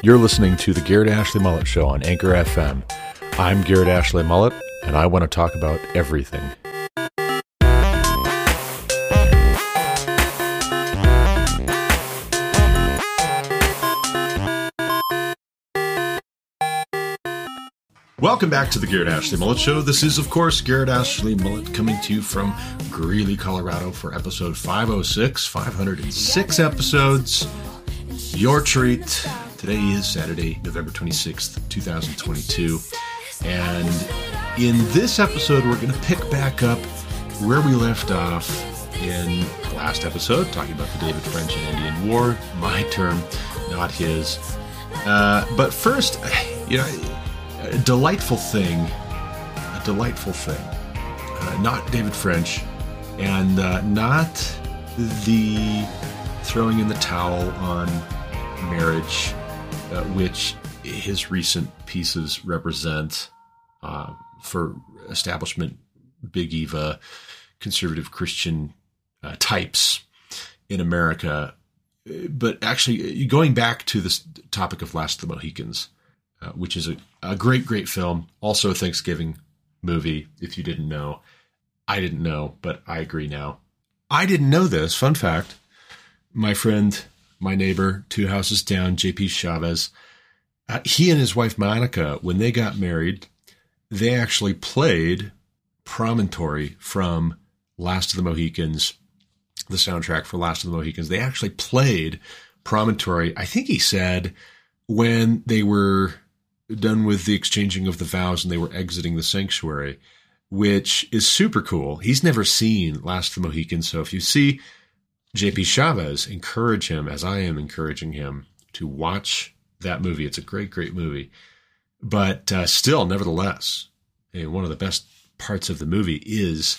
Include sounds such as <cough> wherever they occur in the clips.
You're listening to the Garrett Ashley Mullet Show on Anchor FM. I'm Garrett Ashley Mullet, and I want to talk about everything. Welcome back to the Garrett Ashley Mullet Show. This is, of course, Garrett Ashley Mullet coming to you from Greeley, Colorado for episode 506, 506 episodes. Your treat. Today is Saturday, November 26th, 2022. And in this episode, we're going to pick back up where we left off in the last episode, talking about the David French and Indian War. My term, not his. Uh, but first, you know, a delightful thing, a delightful thing. Uh, not David French, and uh, not the throwing in the towel on marriage, uh, which his recent pieces represent uh, for establishment big Eva conservative Christian uh, types in America. But actually, going back to this topic of Last of the Mohicans, uh, which is a, a great, great film. Also a Thanksgiving movie, if you didn't know. I didn't know, but I agree now. I didn't know this. Fun fact my friend, my neighbor, two houses down, JP Chavez, uh, he and his wife Monica, when they got married, they actually played Promontory from Last of the Mohicans, the soundtrack for Last of the Mohicans. They actually played Promontory, I think he said, when they were done with the exchanging of the vows and they were exiting the sanctuary, which is super cool. He's never seen Last of the Mohicans. So if you see JP Chavez, encourage him, as I am encouraging him, to watch that movie. It's a great, great movie. But uh, still, nevertheless, one of the best parts of the movie is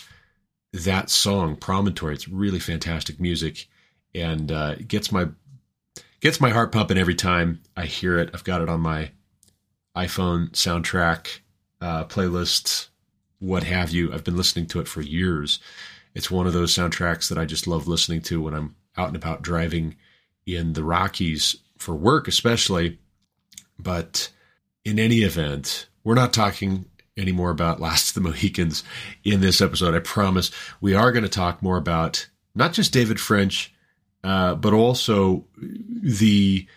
that song, Promontory. It's really fantastic music and uh, gets my gets my heart pumping every time I hear it. I've got it on my iPhone soundtrack uh, playlists, what have you. I've been listening to it for years. It's one of those soundtracks that I just love listening to when I'm out and about driving in the Rockies for work, especially. But in any event, we're not talking anymore about <laughs> Last of the Mohicans in this episode. I promise we are going to talk more about not just David French, uh, but also the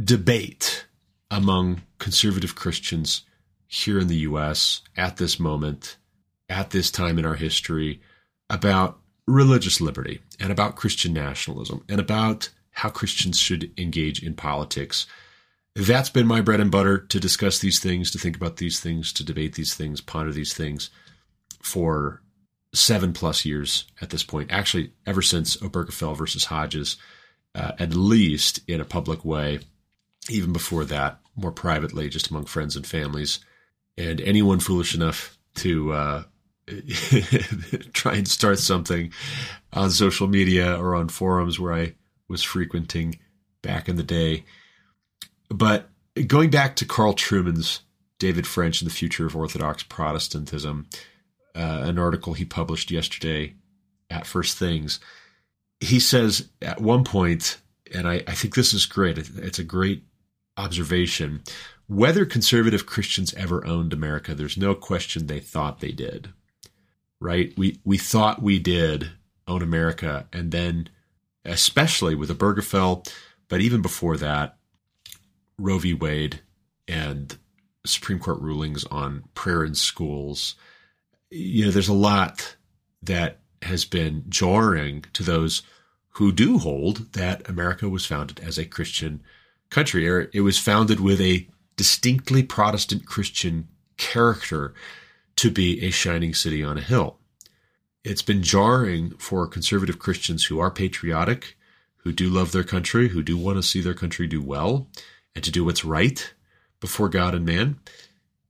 debate among conservative Christians here in the US at this moment, at this time in our history, about religious liberty and about Christian nationalism and about how Christians should engage in politics. That's been my bread and butter to discuss these things, to think about these things, to debate these things, ponder these things for seven plus years at this point. Actually, ever since Obergefell versus Hodges, uh, at least in a public way even before that, more privately, just among friends and families. And anyone foolish enough to uh, <laughs> try and start something on social media or on forums where I was frequenting back in the day. But going back to Carl Trueman's David French and the Future of Orthodox Protestantism, uh, an article he published yesterday at First Things, he says at one point, and I, I think this is great, it's a great observation. Whether conservative Christians ever owned America, there's no question they thought they did. Right? We we thought we did own America, and then especially with Obergefell, but even before that, Roe v. Wade and Supreme Court rulings on prayer in schools. You know, there's a lot that has been jarring to those who do hold that America was founded as a Christian country. or It was founded with a distinctly Protestant Christian character to be a shining city on a hill. It's been jarring for conservative Christians who are patriotic, who do love their country, who do want to see their country do well and to do what's right before God and man.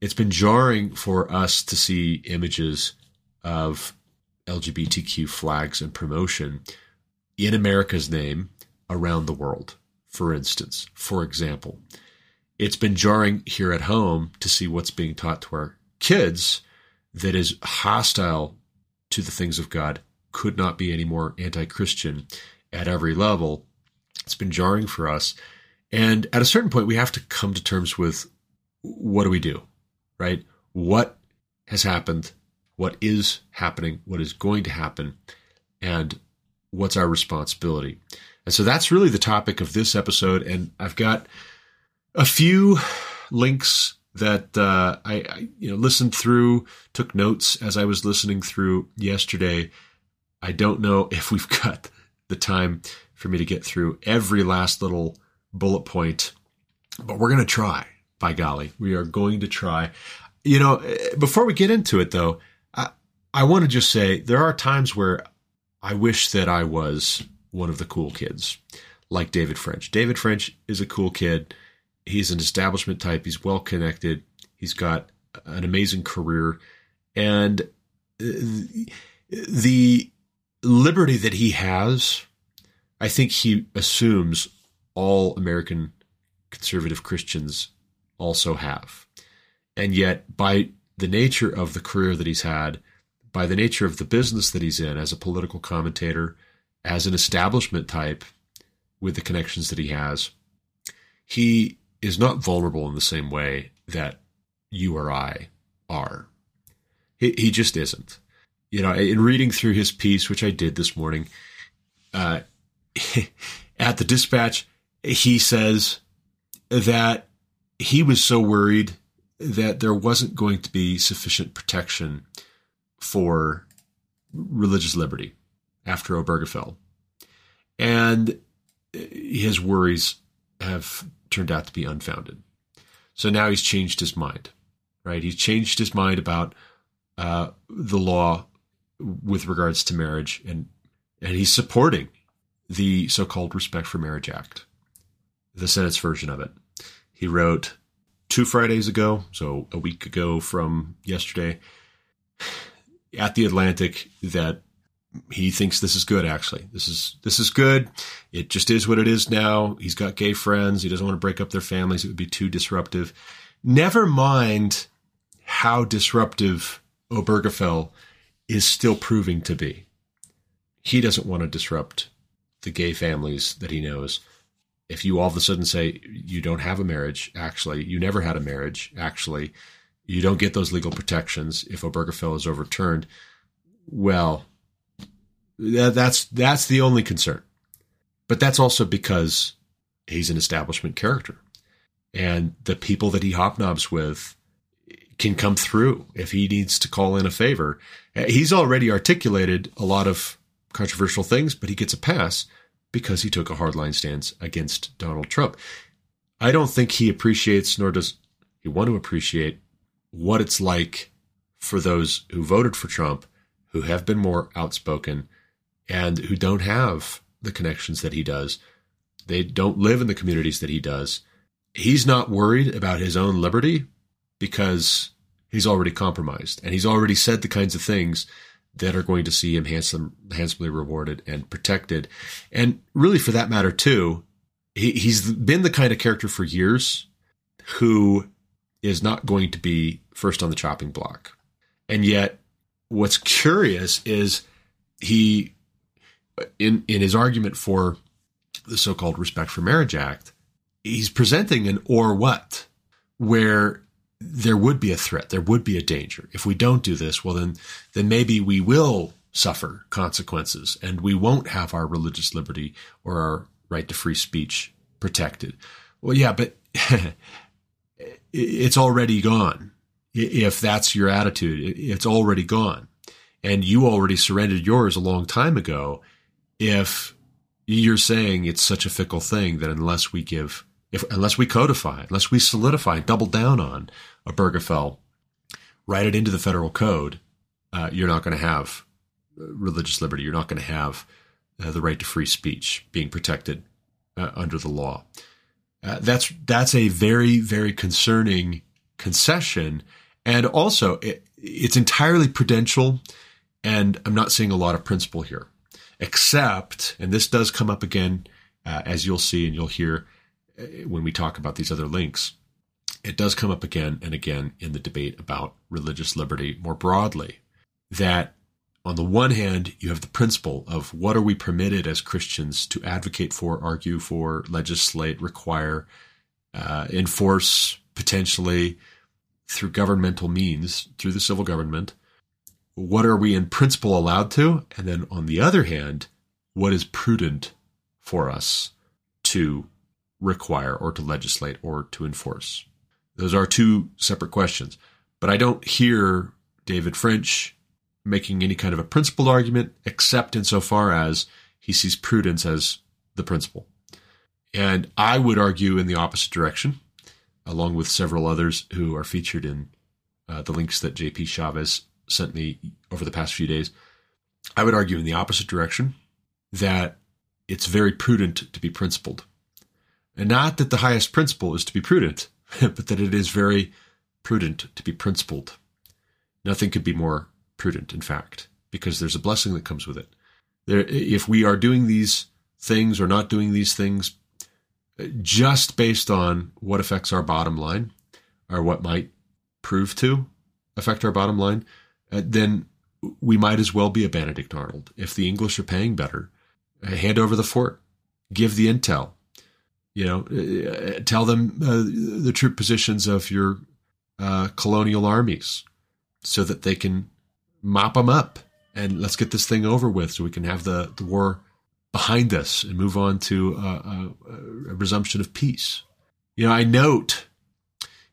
It's been jarring for us to see images of LGBTQ flags and promotion in America's name around the world for instance, for example. It's been jarring here at home to see what's being taught to our kids that is hostile to the things of God, could not be any more anti Christian at every level. It's been jarring for us. And at a certain point, we have to come to terms with what do we do, right? What has happened? What is happening? What is going to happen? And what's our responsibility? And so that's really the topic of this episode. And I've got a few links that uh, I, I, you know listened through, took notes as I was listening through yesterday. I don't know <laughs> if we've got the time for me to get through every last little bullet point, but we're going to try. By golly, we are going to try. You know, before we get into it, though, I, I want to just say there are times where I wish that I was one of the cool kids, like David French. David French is a cool kid he's an establishment type. He's well connected. He's got an amazing career, and uh, the liberty that he has, I think he assumes all American conservative Christians also have. And yet, by the nature of the career that he's had, by the nature of the business that he's in as a political commentator, as an establishment type with the connections that he has, he is not vulnerable in the same way that you or I are. He, he just isn't. You know, in reading through his piece, which I did this morning, uh, <laughs> at the dispatch, he says that he was so worried that there wasn't going to be sufficient protection for religious liberty after Obergefell. And his worries have turned out to be unfounded. So now he's changed his mind, right? He's changed his mind about uh, the law with regards to marriage, and and he's supporting the so-called Respect for Marriage Act, the Senate's version of it. He wrote two Fridays ago, so a week ago from yesterday, at the Atlantic that he thinks this is good actually. This is this is good. It just is what it is now. He's got gay friends. He doesn't want to break up their families. It would be too disruptive. Never mind how disruptive obergefell is still proving to be. He doesn't want to disrupt the gay families that he knows. If you all of a sudden say you don't have a marriage actually you never had a marriage actually you don't get those legal protections if obergefell is overturned well that's that's the only concern. But that's also because he's an establishment character. And the people that he hobnobs with can come through if he needs to call in a favor. He's already articulated a lot of controversial things, but he gets a pass because he took a hardline stance against Donald Trump. I don't think he appreciates, nor does he want to appreciate, what it's like for those who voted for Trump, who have been more outspoken, and who don't have the connections that he does. They don't live in the communities that he does. He's not worried about his own liberty because he's already compromised and he's already said the kinds of things that are going to see him handsome, handsomely rewarded and protected. And really, for that matter, too, he, he's been the kind of character for years who is not going to be first on the chopping block. And yet, what's curious is he in in his argument for the so-called Respect for Marriage Act, he's presenting an or what, where there would be a threat, there would be a danger. If we don't do this, well then then maybe we will suffer consequences and we won't have our religious liberty or our right to free speech protected. Well, yeah, but <laughs> it's already gone. If that's your attitude, it's already gone. And you already surrendered yours a long time ago if you're saying it's such a fickle thing that unless we give, if unless we codify, unless we solidify, double down on a Obergefell, write it into the federal code, uh, you're not going to have religious liberty. You're not going to have uh, the right to free speech being protected uh, under the law. Uh, that's that's a very very concerning concession, and also it, it's entirely prudential. And I'm not seeing a lot of principle here except, and this does come up again, uh, as you'll see and you'll hear uh, when we talk about these other links, it does come up again and again in the debate about religious liberty more broadly that on the one hand, you have the principle of what are we permitted as Christians to advocate for, argue for, legislate, require, uh, enforce, potentially through governmental means, through the civil government. What are we in principle allowed to? And then on the other hand, what is prudent for us to require or to legislate or to enforce? Those are two separate questions. But I don't hear David French making any kind of a principled argument, except insofar as he sees prudence as the principle. And I would argue in the opposite direction, along with several others who are featured in uh, the links that JP Chavez sent me over the past few days. I would argue in the opposite direction that it's very prudent to be principled. And not that the highest principle is to be prudent, <laughs> but that it is very prudent to be principled. Nothing could be more prudent, in fact, because there's a blessing that comes with it. There, if we are doing these things or not doing these things uh, just based on what affects our bottom line or what might prove to affect our bottom line, uh, then we might as well be a Benedict Arnold. If the English are paying better, uh, hand over the fort, give the intel, you know, uh, tell them the troop positions of your colonial armies so that they can mop them up and let's get this thing over with so we can have the, the war behind us and move on to a, a, a resumption of peace. You know, I note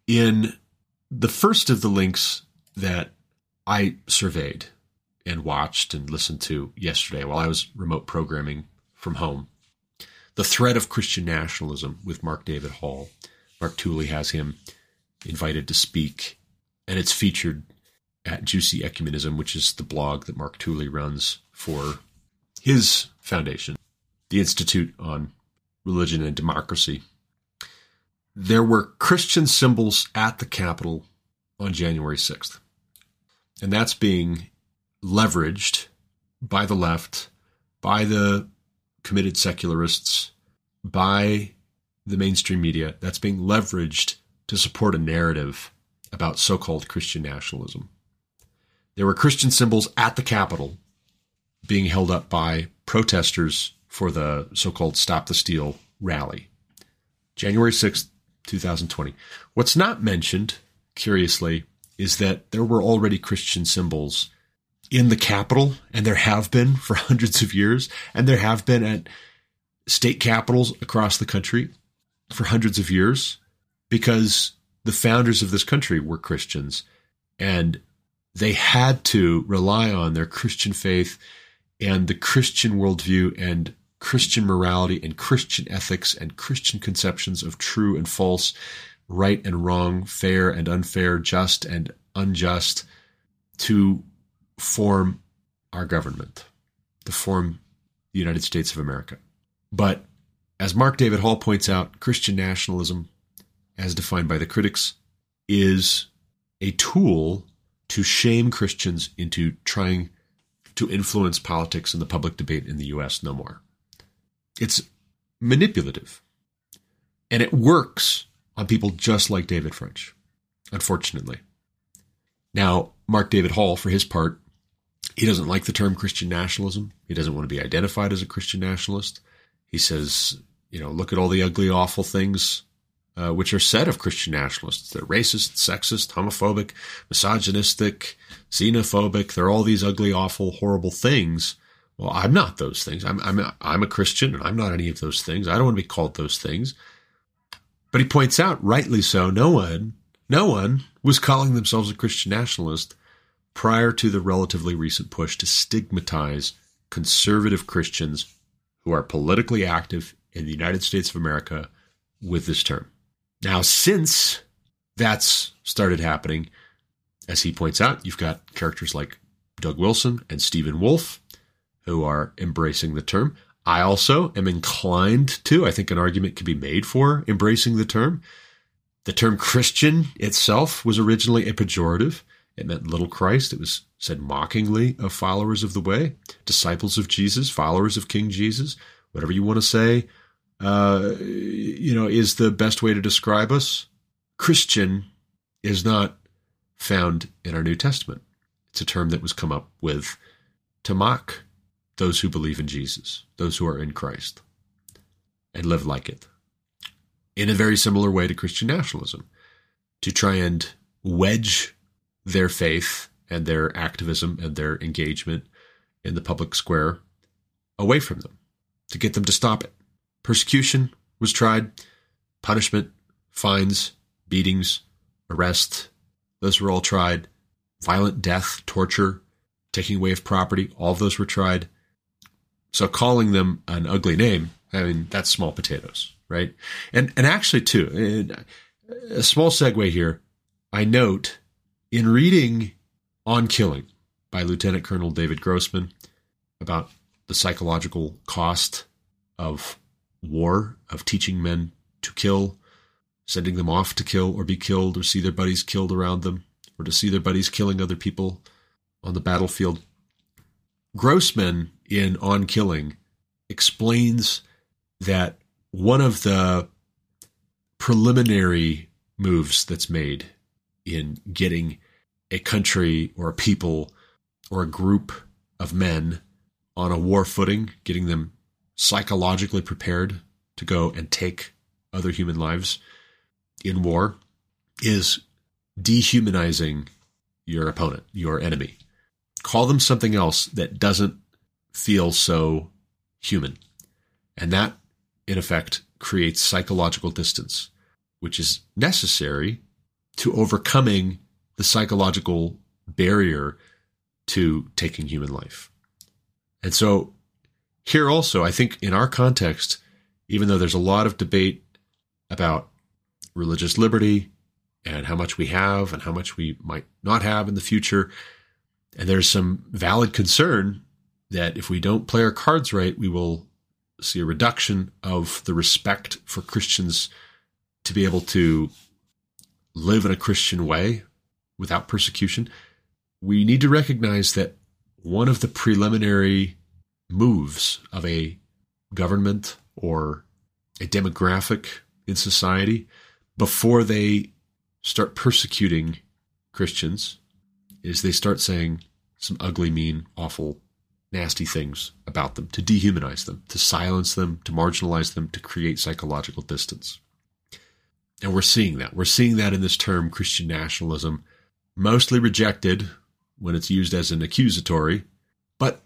in the first of the links that I surveyed and watched and listened to yesterday while I was remote programming from home, the threat of Christian nationalism with Mark David Hall. Mark Tooley has him invited to speak, and it's featured at Juicy Ecumenism, which is the blog that Mark Tooley runs for his foundation, the Institute on Religion and Democracy. There were Christian symbols at the Capitol on January 6th. And that's being leveraged by the left, by the committed secularists, by the mainstream media. That's being leveraged to support a narrative about so called Christian nationalism. There were Christian symbols at the Capitol being held up by protesters for the so called Stop the Steal rally. January 6th, 2020. What's not mentioned, curiously, is that there were already Christian symbols in the capital, and there have been <laughs> for hundreds of years, and there have been at state capitals across the country for hundreds of years because the founders of this country were Christians. And they had to rely on their Christian faith and the Christian worldview and Christian morality and Christian ethics and Christian conceptions of true and false, right and wrong, fair and unfair, just and unjust to form our government, to form the United States of America. But as Mark David Hall points out, Christian nationalism, as defined by the critics, is a tool to shame Christians into trying to influence politics and the public debate in the US no more. It's manipulative. And it works on people just like David French, unfortunately. Now, Mark David Hall, for his part, he doesn't like the term Christian nationalism. He doesn't want to be identified as a Christian nationalist. He says, you know, look at all the ugly, awful things uh, which are said of Christian nationalists. They're racist, sexist, homophobic, misogynistic, xenophobic. They're all these ugly, awful, horrible things. Well, I'm not those things. I'm I'm I'm a Christian, and I'm not any of those things. I don't want to be called those things. But he points out, rightly so, no one, no one was calling themselves a Christian nationalist prior to the relatively recent push to stigmatize conservative Christians who are politically active in the United States of America with this term. Now, since that's started happening, as he points out, you've got characters like Doug Wilson and Stephen Wolfe who are embracing the term. I also am inclined to, I think an argument could be made for embracing the term. The term Christian itself was originally a pejorative. It meant little Christ. It was said mockingly of followers of the way, disciples of Jesus, followers of King Jesus, whatever you want to say uh, you know, is the best way to describe us. Christian is not found in our New Testament. It's a term that was come up with to mock those who believe in Jesus, those who are in Christ, and live like it. In a very similar way to Christian nationalism, to try and wedge their faith and their activism and their engagement in the public square away from them, to get them to stop it. Persecution was tried, punishment, fines, beatings, arrest, those were all tried. Violent death, torture, taking away of property, all of those were tried. So calling them an ugly name, I mean, that's small potatoes, right? And and actually too, a small segue here. I note in reading On Killing by Lieutenant Colonel David Grossman about the psychological cost of war, of teaching men to kill, sending them off to kill or be killed or see their buddies killed around them or to see their buddies killing other people on the battlefield. Grossman in On Killing explains that one of the preliminary moves that's made in getting a country or a people or a group of men on a war footing, getting them psychologically prepared to go and take other human lives in war is dehumanizing your opponent, your enemy. Call them something else that doesn't feel so human. And that, in effect, creates psychological distance, which is necessary to overcoming the psychological barrier to taking human life. And so, here also, I think in our context, even though there's a lot of debate about religious liberty and how much we have and how much we might not have in the future. And there's some valid concern that if we don't play our cards right, we will see a reduction of the respect for Christians to be able to live in a Christian way without persecution. We need to recognize that one of the preliminary moves of a government or a demographic in society before they start persecuting Christians is they start saying some ugly, mean, awful, nasty things about them to dehumanize them, to silence them, to marginalize them, to create psychological distance. And we're seeing that. We're seeing that in this term Christian nationalism, mostly rejected when it's used as an accusatory, but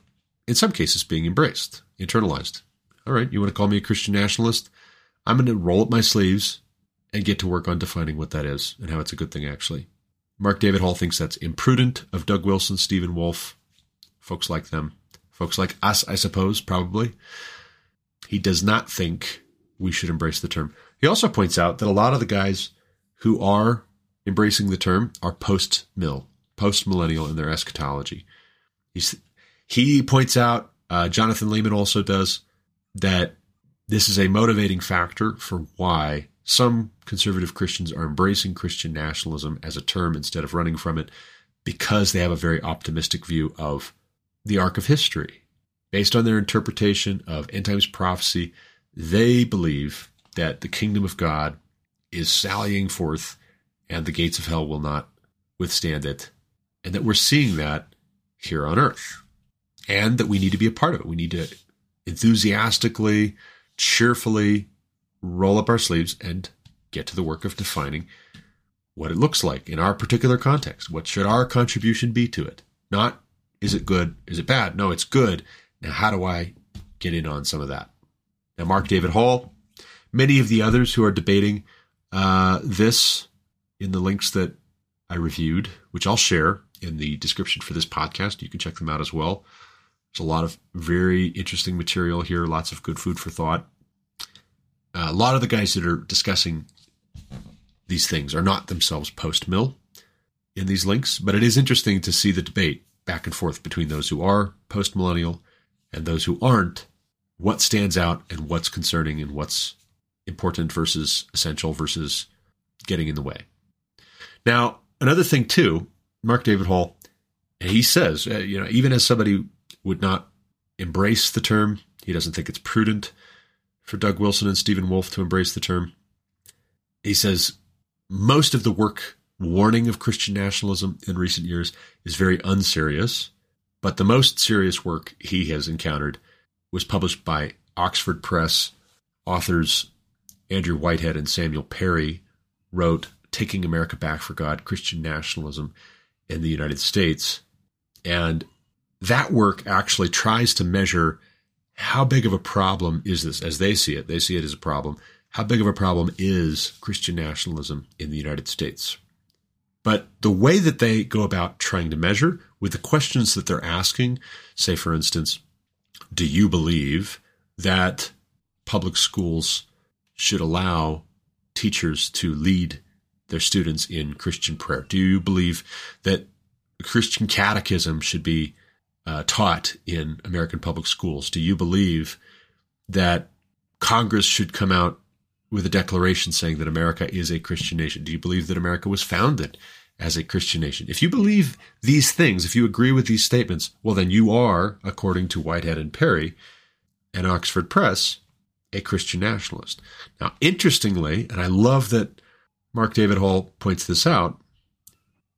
in some cases being embraced, internalized. All right, you want to call me a Christian nationalist? I'm going to roll up my sleeves and get to work on defining what that is and how it's a good thing, actually. Mark David Hall thinks that's imprudent of Doug Wilson, Stephen Wolfe, folks like them, folks like us, I suppose, probably. He does not think we should embrace the term. He also points out that a lot of the guys who are embracing the term are post mill, post millennial in their eschatology. He's, he points out, uh, Jonathan Leeman also does, that this is a motivating factor for why some conservative Christians are embracing Christian nationalism as a term instead of running from it because they have a very optimistic view of the arc of history. Based on their interpretation of end times prophecy, they believe that the kingdom of God is sallying forth and the gates of hell will not withstand it. And that we're seeing that here on earth. And that we need to be a part of it. We need to enthusiastically, cheerfully roll up our sleeves and get to the work of defining what it looks like in our particular context. What should our contribution be to it? Not, is it good? Is it bad? No, it's good. Now, how do I get in on some of that? Now, Mark David Hall, many of the others who are debating uh, this in the links that I reviewed, which I'll share in the description for this podcast. You can check them out as well. There's a lot of very interesting material here, lots of good food for thought. Uh, a lot of the guys that are discussing these things are not themselves post mill in these links, but it is interesting to see the debate back and forth between those who are post millennial and those who aren't. What stands out and what's concerning and what's important versus essential versus getting in the way. Now, another thing too, Mark David Hall, he says, uh, you know, even as somebody would not embrace the term, he doesn't think it's prudent for Doug Wilson and Stephen Wolfe to embrace the term. He says most of the work warning of Christian nationalism in recent years is very unserious But the most serious work he has encountered was published by Oxford Press. Authors Andrew Whitehead and Samuel Perry wrote Taking America Back for God Christian Nationalism in the United States. And that work actually tries to measure how big of a problem is this as they see it. They see it as a problem. How big of a problem is Christian nationalism in the United States? But the way that they go about trying to measure with the questions that they're asking, say, for instance, do you believe that public schools should allow teachers to lead their students in Christian prayer? Do you believe that Christian catechism should be uh, taught in American public schools? Do you believe that Congress should come out with a declaration saying that America is a Christian nation? Do you believe that America was founded as a Christian nation? If you believe these things, if you agree with these statements, well, then you are, according to Whitehead and Perry and Oxford Press, a Christian nationalist. Now, interestingly, and I love that Mark David Hall points this out,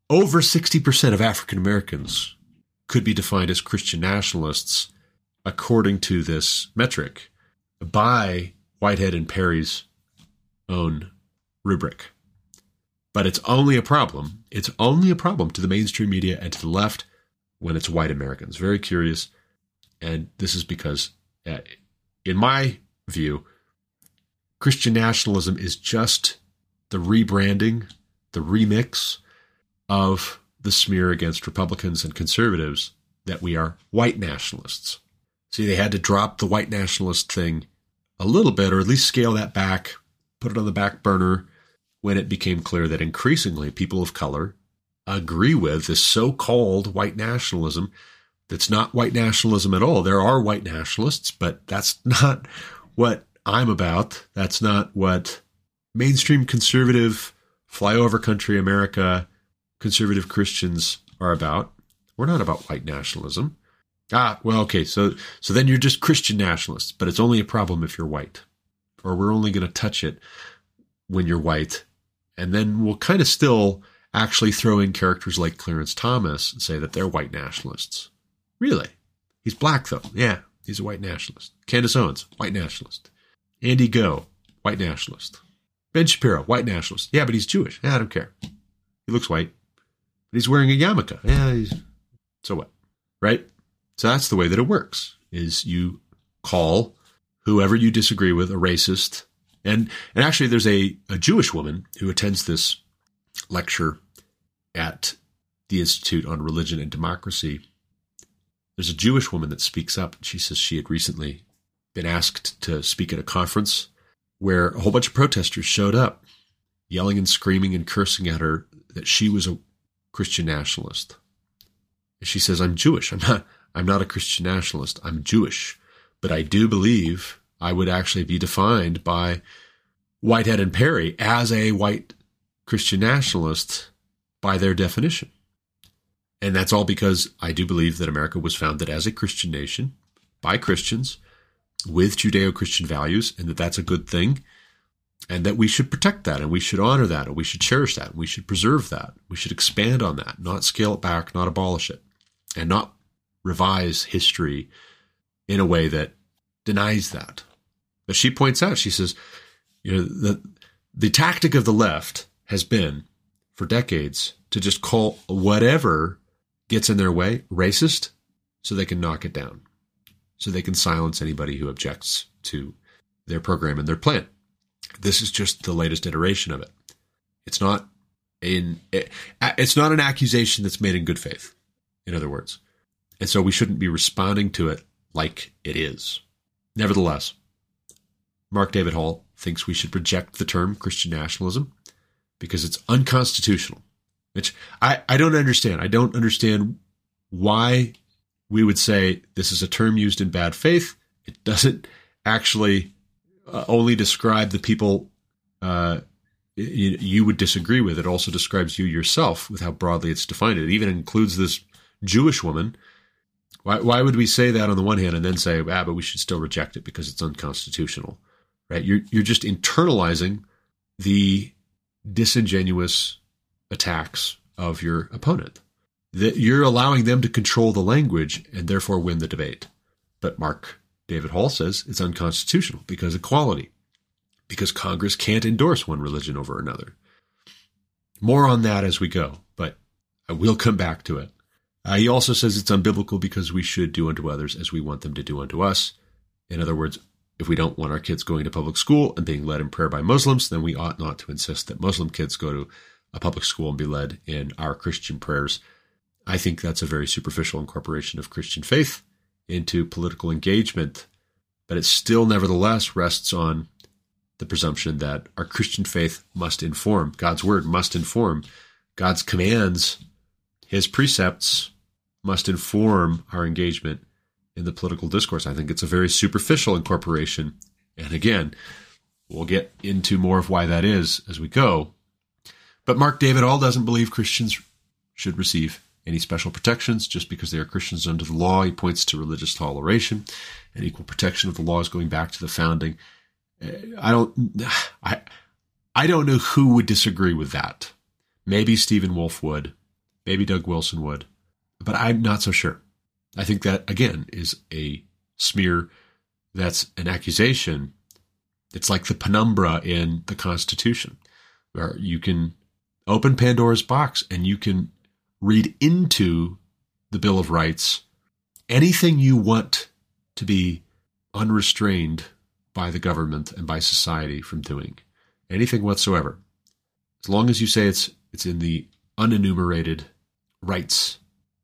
over 60% of African Americans could be defined as Christian nationalists according to this metric by Whitehead and Perry's own rubric. But it's only a problem. It's only a problem to the mainstream media and to the left when it's white Americans. Very curious. And this is because, uh, in my view, Christian nationalism is just the rebranding, the remix of the smear against Republicans and conservatives that we are white nationalists. See, they had to drop the white nationalist thing a little bit, or at least scale that back, put it on the back burner when it became clear that increasingly people of color agree with this so called white nationalism that's not white nationalism at all. There are white nationalists, but that's <laughs> not what I'm about. That's not what mainstream conservative flyover country America conservative Christians are about. We're not about white nationalism. Ah, well, okay. So, so then you're just Christian nationalists, but it's only a problem if you're white, or we're only going to touch it when you're white, and then we'll kind of still actually throw in characters like Clarence Thomas and say that they're white nationalists. Really? He's black though. Yeah, he's a white nationalist. Candace Owens, white nationalist. Andy Ngo, white nationalist. Ben Shapiro, white nationalist. Yeah, but he's Jewish. Yeah, I don't care. He looks white. But he's wearing a yarmulke. Yeah, so what? Right? So that's the way that it works is you call whoever you disagree with a racist. And and actually there's a, a Jewish woman who attends this lecture at the Institute on Religion and Democracy. There's a Jewish woman that speaks up. She says she had recently been asked to speak at a conference where a whole bunch of protesters showed up, yelling and screaming and cursing at her that she was a Christian nationalist. She says, I'm Jewish. I'm not, I'm not a Christian nationalist. I'm Jewish. But I do believe I would actually be defined by Whitehead and Perry as a white Christian nationalist by their definition. And that's all because I do believe that America was founded as a Christian nation by Christians with Judeo Christian values and that that's a good thing and that we should protect that and we should honor that and we should cherish that and we should preserve that. We should expand on that, not scale it back, not abolish it, and not revise history in a way that denies that. But she points out, she says, you know, the the tactic of the left has been for decades to just call whatever gets in their way racist so they can knock it down. So they can silence anybody who objects to their program and their plan. This is just the latest iteration of it. It's not in it, it's not an accusation that's made in good faith. In other words, and so we shouldn't be responding to it like it is. Nevertheless, Mark David Hall thinks we should reject the term Christian nationalism because it's unconstitutional. Which I, I don't understand. I don't understand why we would say this is a term used in bad faith. It doesn't actually uh, only describe the people uh, you, you, would disagree with. It also describes you yourself with how broadly it's defined. It even includes this Jewish woman. Why, why would we say that on the one hand and then say, ah, but we should still reject it because it's unconstitutional, right? You're, you're just internalizing the disingenuous attacks of your opponent. that you're allowing them to control the language and therefore win the debate. But Mark David Hall says it's unconstitutional because equality, because Congress can't endorse one religion over another. More on that as we go, but I will come back to it. Uh, he also says it's unbiblical because we should do unto others as we want them to do unto us. In other words, if we don't want our kids going to public school and being led in prayer by Muslims, then we ought not to insist that Muslim kids go to a public school and be led in our Christian prayers. I think that's a very superficial incorporation of Christian faith into political engagement, but it still nevertheless rests on the presumption that our Christian faith must inform, God's word must inform, God's commands, his precepts must inform our engagement in the political discourse. I think it's a very superficial incorporation. And again, we'll get into more of why that is as we go. But Mark David Hall doesn't believe Christians should receive any special protections just because they are Christians under the law. He points to religious toleration and equal protection of the laws going back to the founding. Uh, I don't, <sighs> I, I don't know who would disagree with that. Maybe Stephen Wolfe would, maybe Doug Wilson would, but I'm not so sure. I think that again is a smear. That's an accusation. It's like the penumbra in the Constitution, where you can open Pandora's box and you can read into the Bill of Rights anything you want to be unrestrained by the government and by society from doing anything whatsoever. As long as you say it's it's in the unenumerated rights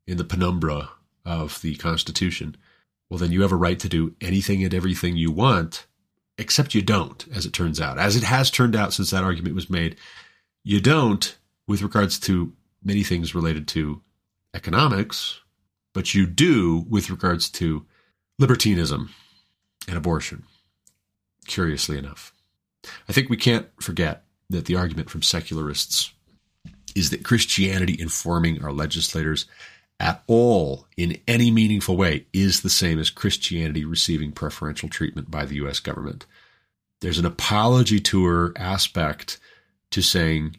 in the penumbra of the Constitution, well then you have a right to do anything and everything you want, except you don't, as it turns out. As it has turned out since that argument was made, you don't with regards to many things related to economics, but you do with regards to libertinism and abortion, curiously enough. I think we can't forget that the argument from secularists is that Christianity informing our legislators at all in any meaningful way is the same as Christianity receiving preferential treatment by the US government. There's an apology tour aspect to saying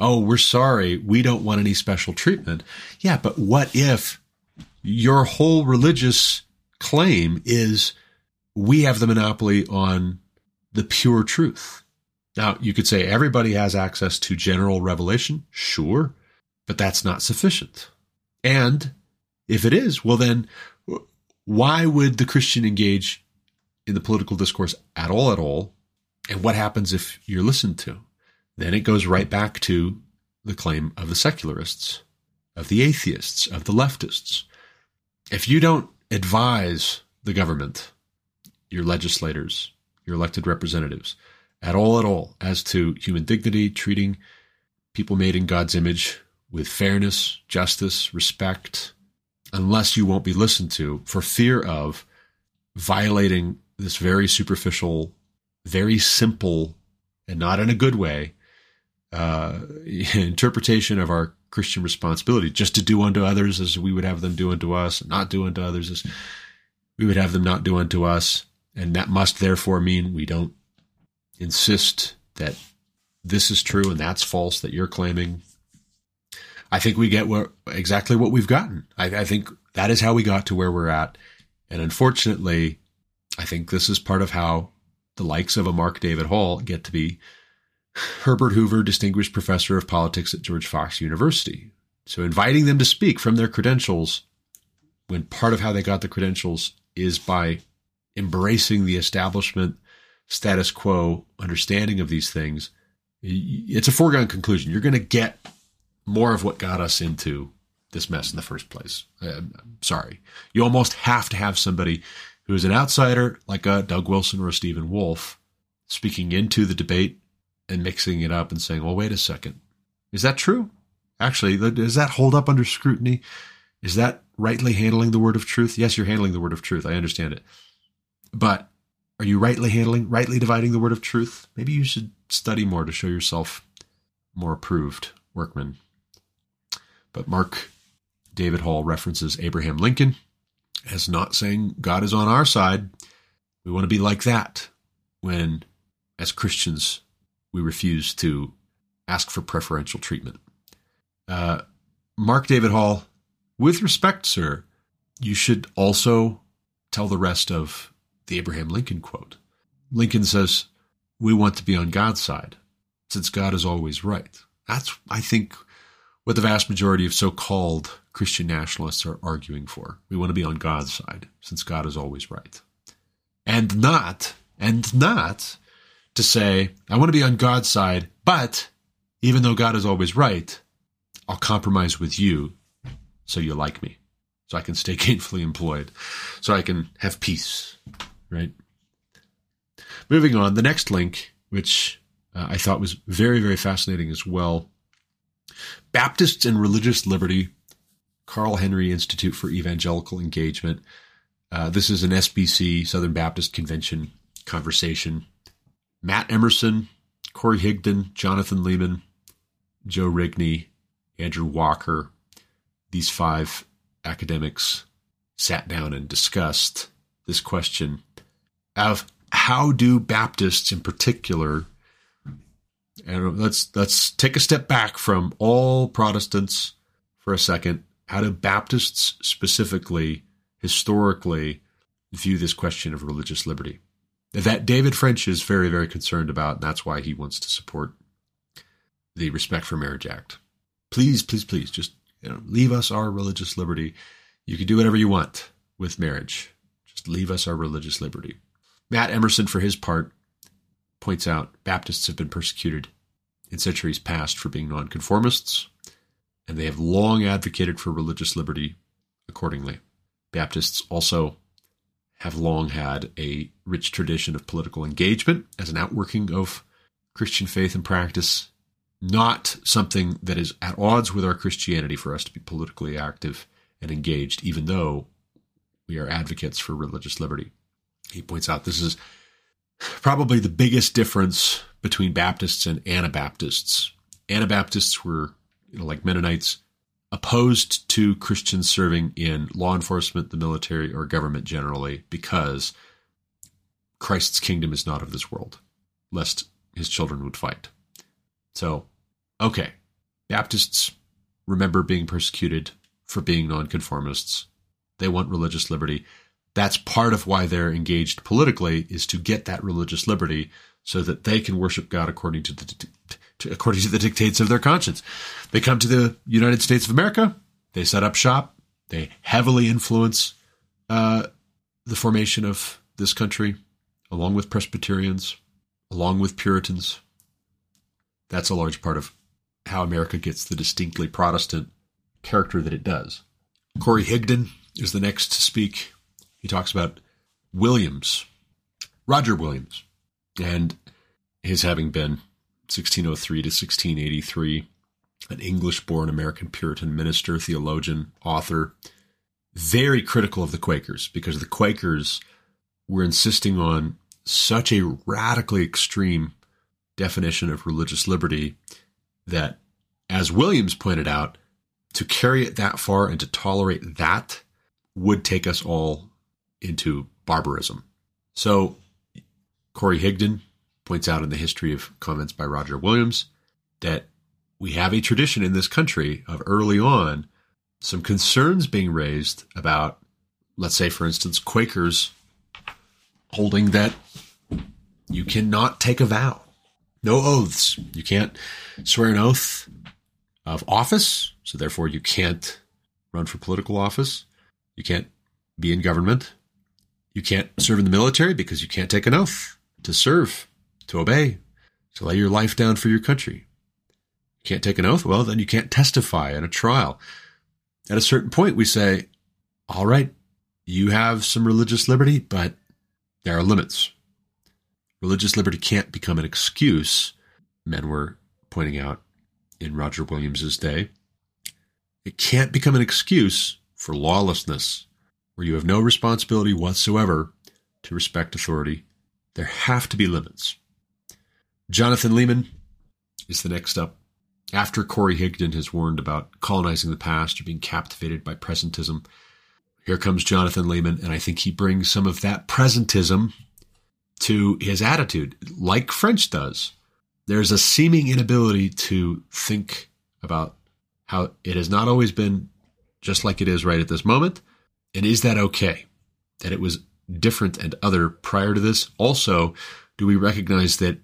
oh, we're sorry, we don't want any special treatment. Yeah, but what if your whole religious claim is we have the monopoly on the pure truth? Now, you could say everybody has access to general revelation. Sure, but that's not sufficient. And if it is, well, then why would the Christian engage in the political discourse at all, at all? And what happens if you're listened to? Then it goes right back to the claim of the secularists, of the atheists, of the leftists. If you don't advise the government, your legislators, your elected representatives, at all, at all, as to human dignity, treating people made in God's image with fairness, justice, respect, unless you won't be listened to for fear of violating this very superficial, very simple, and not in a good way, uh, <laughs> interpretation of our Christian responsibility, just to do unto others as we would have them do unto us, not do unto others as we would have them not do unto us. And that must therefore mean we don't insist that this is true and that's false that you're claiming. I think we get what, exactly what we've gotten. I, I think that is how we got to where we're at. And unfortunately, I think this is part of how the likes of a Mark David Hall get to be Herbert Hoover, Distinguished Professor of Politics at George Fox University. So inviting them to speak from their credentials, when part of how they got the credentials is by embracing the establishment status quo understanding of these things, it's a foregone conclusion. You're going to get more of what got us into this mess in the first place. Uh, I'm sorry. You almost have to have somebody who's an outsider like a Doug Wilson or a Stephen Wolfe, speaking into the debate and mixing it up and saying, well, wait a second. Is that true? Actually, does that hold up under scrutiny? Is that rightly handling the word of truth? Yes, you're handling the word of truth. I understand it. But are you rightly handling, rightly dividing the word of truth? Maybe you should study more to show yourself more approved workman. But Mark David Hall references Abraham Lincoln as not saying God is on our side. We want to be like that when, as Christians, we refuse to ask for preferential treatment. Uh, Mark David Hall with respect, sir, you should also tell the rest of the Abraham Lincoln quote. Lincoln says, We want to be on God's side, since God is always right. That's, I think, what the vast majority of so called Christian nationalists are arguing for. We want to be on God's side, since God is always right. And not, and not to say, I want to be on God's side, but even though God is always right, I'll compromise with you so you like me, so I can stay <laughs> gainfully employed, so I can have peace, right? Moving on, the next link, which uh, I thought was very, very fascinating as well Baptists and Religious Liberty, Carl Henry Institute for Evangelical Engagement. Uh, this is an SBC, Southern Baptist Convention conversation. Matt Emerson, Corey Higdon, Jonathan Leeman, Joe Rigney, Andrew Walker, these five academics sat down and discussed this question of how do Baptists in particular and let's let's take a step back from all Protestants for a second. How do Baptists specifically, historically, view this question of religious liberty? That David French is very, very concerned about, and that's why he wants to support the Respect for Marriage Act. Please, please, please, just you know, leave us our religious liberty. You can do whatever you want with marriage. Just leave us our religious liberty. Matt Emerson, for his part, points out Baptists have been persecuted in centuries past for being nonconformists, and they have long advocated for religious liberty accordingly. Baptists also have long had a rich tradition of political engagement as an outworking of Christian faith and practice not something that is at odds with our Christianity for us to be politically active and engaged, even though we are advocates for religious liberty. He points out this is probably the biggest difference between Baptists and Anabaptists. Anabaptists were, you know, like Mennonites, opposed to Christians serving in law enforcement, the military, or government generally because Christ's kingdom is not of this world, lest his children would fight. So Okay, Baptists remember being persecuted for being nonconformists. They want religious liberty. That's part of why they're engaged politically is to get that religious liberty so that they can worship God according to the to, according to the dictates of their conscience. They come to the United States of America. They set up shop. They heavily influence uh, the formation of this country, along with Presbyterians, along with Puritans. That's a large part of how America gets the distinctly Protestant character that it does. Corey Higdon is the next to speak. He talks about Williams, Roger Williams, and his having been 1603 to 1683, an English born American Puritan minister, theologian, author, very critical of the Quakers because the Quakers were insisting on such a radically extreme definition of religious liberty that, as Williams pointed out, to carry it that far and to tolerate that would take us all into barbarism. So, Corey Higdon points out in the history of comments by Roger Williams that we have a tradition in this country of early on some concerns being raised about, let's say, for instance, Quakers holding that you cannot take a vow no oaths. You can't swear an oath of office, so therefore you can't run for political office. You can't be in government. You can't serve in the military because you can't take an oath to serve, to obey, to lay your life down for your country. You can't take an oath, well, then you can't testify in a trial. At a certain point, we say, all right, you have some religious liberty, but there are limits religious liberty can't become an excuse, men were pointing out in Roger Williams's day. It can't become an excuse for lawlessness, where you have no responsibility whatsoever to respect authority. There have to be limits. Jonathan Leeman is the next up. After Corey Higdon has warned about colonizing the past or being captivated by presentism, here comes Jonathan Leeman, and I think he brings some of that presentism to his attitude, like French does. There's a seeming inability to think about how it has not always been just like it is right at this moment? And is that okay? That it was different and other prior to this? Also, do we recognize that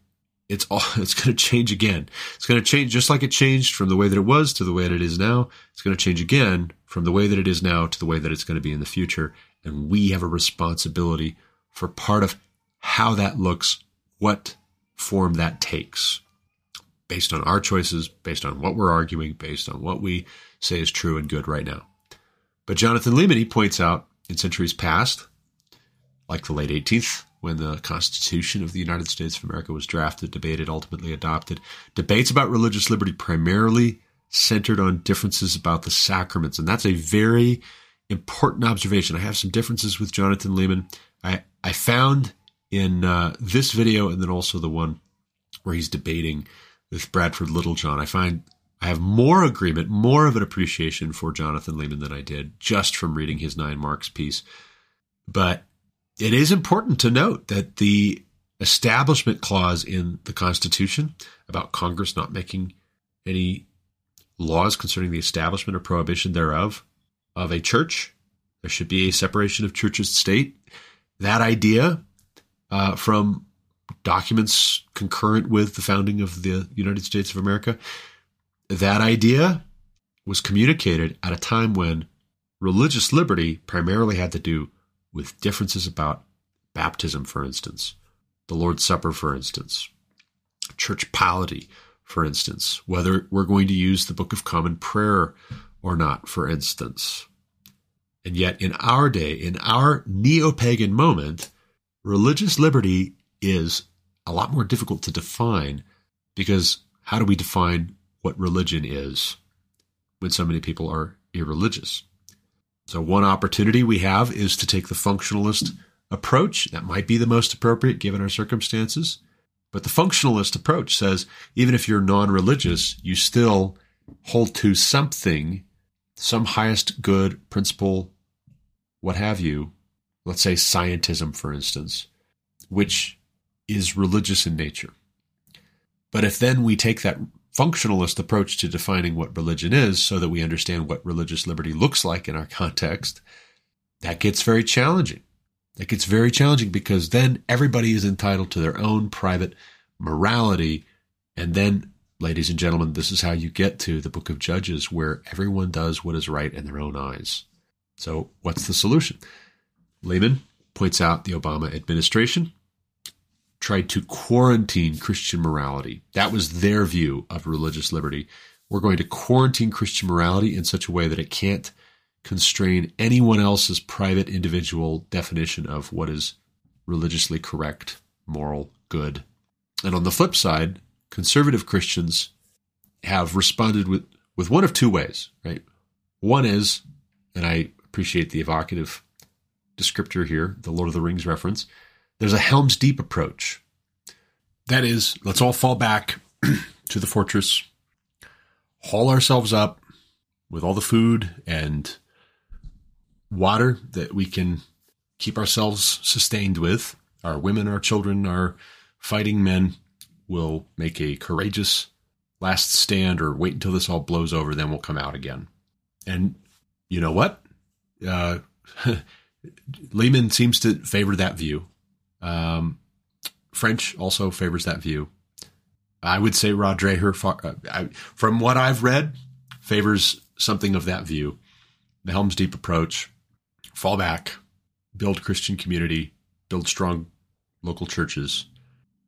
it's all <laughs> it's going to change again. It's going to change just like it changed from the way that it was to the way that it is now. It's going to change again from the way that it is now to the way that it's going to be in the future. And we have a responsibility for part of how that looks, what form that takes, based on our choices, based on what we're arguing, based on what we say is true and good right now. But Jonathan Leeman, he points out in centuries past, like the late 18th when the Constitution of the United States of America was drafted, debated, ultimately adopted. Debates about religious liberty primarily centered on differences about the sacraments. And that's a very important observation. I have some differences with Jonathan Leeman. I, I found in uh, this video and then also the one where he's debating with Bradford Littlejohn. I find I have more agreement, more of an appreciation for Jonathan Leeman than I did just from reading his Nine Marks piece. But it is important to note that the establishment clause in the Constitution about Congress not making any laws concerning the establishment or prohibition thereof of a church, there should be a separation of church and state. That idea uh, from documents concurrent with the founding of the United States of America, that idea was communicated at a time when religious liberty primarily had to do with differences about baptism, for instance, the Lord's Supper, for instance, church polity, for instance, whether we're going to use the Book of Common Prayer or not, for instance. And yet, in our day, in our neo pagan moment, religious liberty is a lot more difficult to define because how do we define what religion is when so many people are irreligious? So, one opportunity we have is to take the functionalist approach. That might be the most appropriate given our circumstances. But the functionalist approach says even if you're non religious, you still hold to something, some highest good principle, what have you. Let's say scientism, for instance, which is religious in nature. But if then we take that functionalist approach to defining what religion is so that we understand what religious liberty looks like in our context, that gets very challenging. That gets very challenging because then everybody is entitled to their own private morality. And then, ladies and gentlemen, this is how you get to the book of Judges where everyone does what is right in their own eyes. So, what's the solution? Leeman points out the Obama administration tried to quarantine Christian morality. That was their view of religious liberty. We're going to quarantine Christian morality in such a way that it can't constrain anyone else's private individual definition of what is religiously correct, moral, good. And on the flip side, conservative Christians have responded with, with one of two ways, right? One is, and I appreciate the evocative descriptor here, the Lord of the Rings reference, there's a Helm's Deep approach. That is, let's all fall back <clears throat> to the fortress, haul ourselves up with all the food and water that we can keep ourselves sustained with. Our women, our children, our fighting men will make a courageous last stand or wait until this all blows over, then we'll come out again. And you know what? Uh, <laughs> Leeman seems to favor that view. Um, French also favors that view. I would say Rod Dreher, uh, from what I've read, favors something of that view. The Helm's Deep approach, fall back, build Christian community, build strong local churches,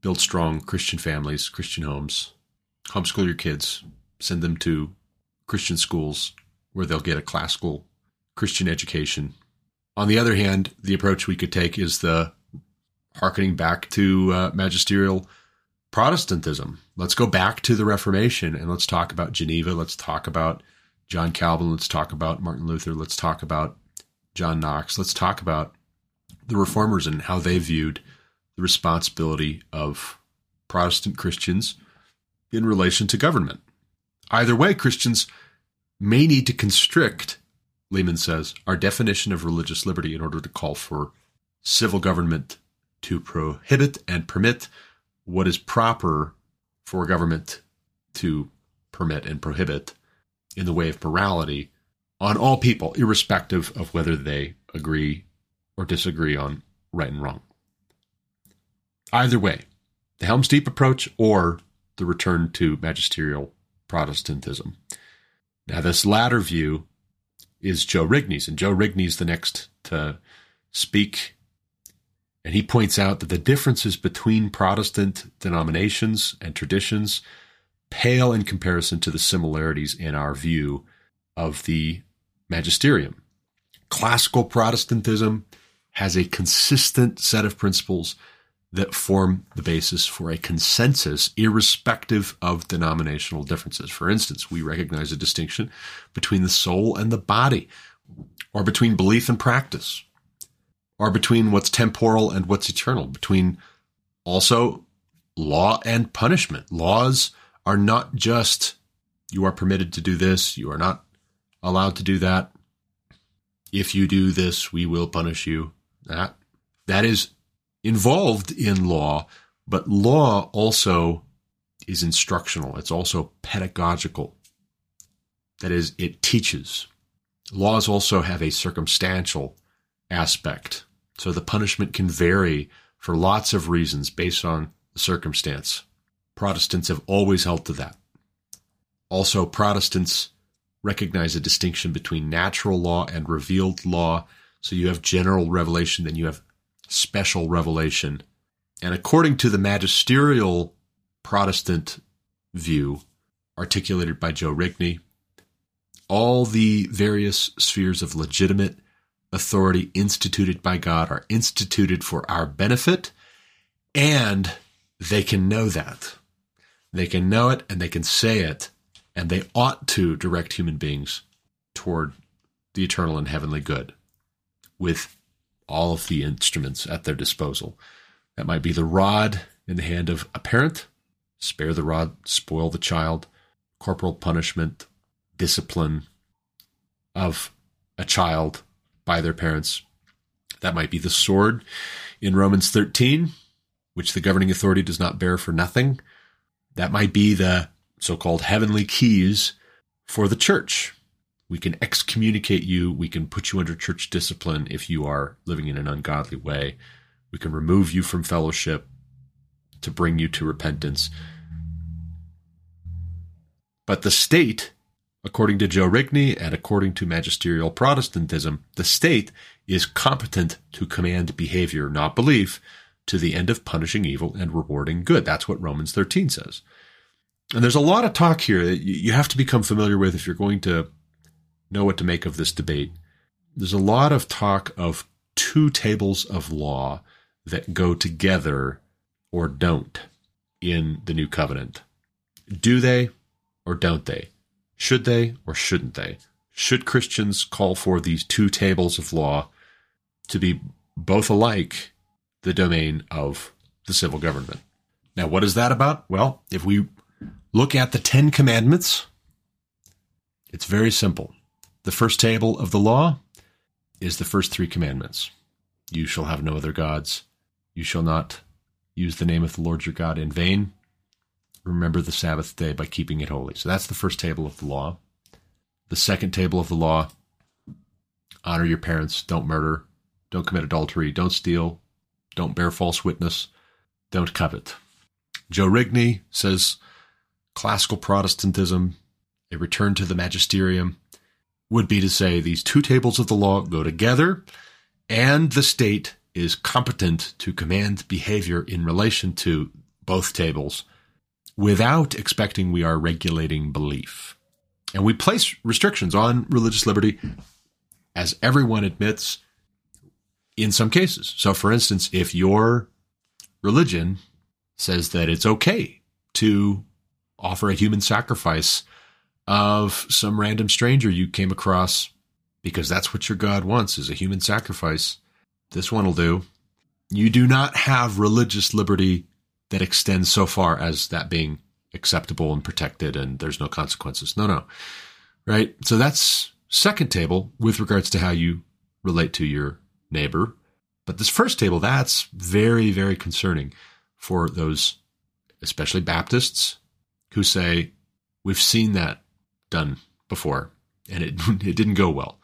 build strong Christian families, Christian homes, homeschool your kids, send them to Christian schools where they'll get a classical Christian education. On the other hand, the approach we could take is the harkening back to uh, magisterial Protestantism. Let's go back to the Reformation and let's talk about Geneva. Let's talk about John Calvin. Let's talk about Martin Luther. Let's talk about John Knox. Let's talk about the reformers and how they viewed the responsibility of Protestant Christians in relation to government. Either way, Christians may need to constrict, Leeman says, our definition of religious liberty in order to call for civil government to prohibit and permit what is proper for government to permit and prohibit in the way of morality on all people, irrespective of whether they agree or disagree on right and wrong. Either way, the Helm's Deep approach or the return to magisterial Protestantism. Now, this latter view is Joe Rigney's, and Joe Rigney's the next to speak. And he points out that the differences between Protestant denominations and traditions pale in comparison to the similarities in our view of the magisterium. Classical Protestantism has a consistent set of principles that form the basis for a consensus irrespective of denominational differences. For instance, we recognize a distinction between the soul and the body, or between belief and practice, or between what's temporal and what's eternal, between also law and punishment. Laws are not just you are permitted to do this, you are not allowed to do that. If you do this, we will punish you. That that is involved in law, but law also is instructional. It's also pedagogical. That is, it teaches. Laws also have a circumstantial aspect. So the punishment can vary for lots of reasons based on the circumstance. Protestants have always held to that. Also, Protestants recognize a distinction between natural law and revealed law. So you have general revelation, then you have special revelation. And according to the magisterial Protestant view articulated by Joe Rigney, all the various spheres of legitimate authority instituted by God are instituted for our benefit, and they can know that. They can know it and they can say it, and they ought to direct human beings toward the eternal and heavenly good with all of the instruments at their disposal. That might be the rod in the hand of a parent, spare the rod, spoil the child, corporal punishment, discipline of a child by their parents. That might be the sword in Romans 13, which the governing authority does not bear for nothing. That might be the so called heavenly keys for the church, we can excommunicate you. We can put you under church discipline if you are living in an ungodly way. We can remove you from fellowship to bring you to repentance. But the state, according to Joe Rigney and according to magisterial Protestantism, the state is competent to command behavior, not belief, to the end of punishing evil and rewarding good. That's what Romans 13 says. And there's a lot of talk here that you have to become familiar with if you're going to know what to make of this debate. There's a lot of talk of two tables of law that go together or don't in the new covenant. Do they or don't they? Should they or shouldn't they? Should Christians call for these two tables of law to be both alike the domain of the civil government? Now, what is that about? Well, if we look at the Ten Commandments, it's very simple. The first table of the law is the first three commandments. You shall have no other gods. You shall not use the name of the Lord your God in vain. Remember the Sabbath day by keeping it holy. So that's the first table of the law. The second table of the law honor your parents, don't murder, don't commit adultery, don't steal, don't bear false witness, don't covet. Joe Rigney says classical Protestantism, a return to the magisterium, would be to say these two tables of the law go together and the state is competent to command behavior in relation to both tables without expecting we are regulating belief. And we place restrictions on religious liberty, as everyone admits, in some cases. So, for instance, if your religion says that it's okay to offer a human sacrifice of some random stranger you came across because that's what your God wants is a human sacrifice. This one will do. You do not have religious liberty that extends so far as that being acceptable and protected and there's no consequences. No, no. Right? So that's second table with regards to how you relate to your neighbor. But this first table, that's very, very concerning for those, especially Baptists, who say, we've seen that done before. and it, <laughs> it didn't go well.